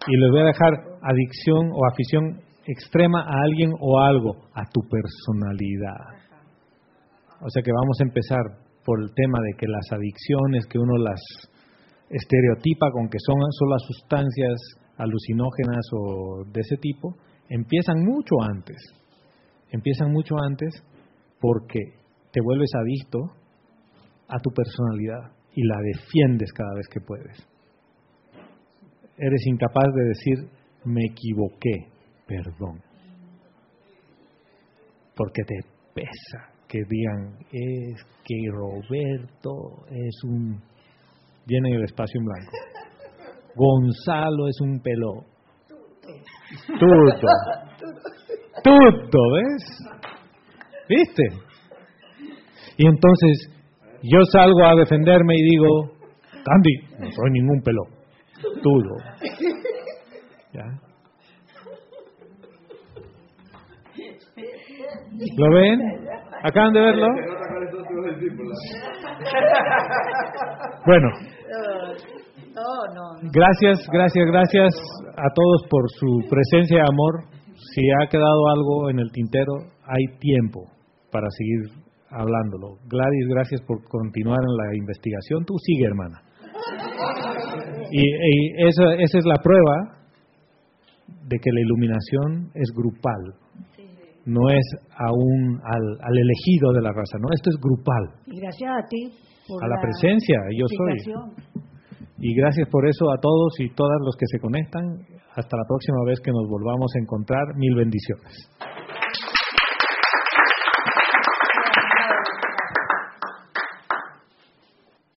Y les voy a dejar adicción o afición extrema a alguien o algo, a tu personalidad. O sea que vamos a empezar por el tema de que las adicciones, que uno las estereotipa con que son solo sustancias alucinógenas o de ese tipo, empiezan mucho antes. Empiezan mucho antes porque te vuelves adicto a tu personalidad y la defiendes cada vez que puedes. Eres incapaz de decir, me equivoqué, perdón. Porque te pesa que digan, es que Roberto es un... Llenen el espacio en blanco. Gonzalo es un pelo. Tuto. Tuto, ¿ves? ¿Viste? Y entonces yo salgo a defenderme y digo, Candy, no soy ningún pelo. Tudo. ¿Ya? ¿Lo ven? ¿Acaban de verlo? Bueno. Gracias, gracias, gracias a todos por su presencia y amor. Si ha quedado algo en el tintero, hay tiempo para seguir hablándolo. Gladys, gracias por continuar en la investigación. Tú sigue, hermana. Y, esa, esa es la prueba de que la iluminación es grupal no es a al, al, elegido de la raza, no, esto es grupal. Y gracias a ti por a la, presencia, yo soy. Y gracias por eso a todos y todas los que se conectan. Hasta la próxima vez que nos volvamos a encontrar, mil bendiciones.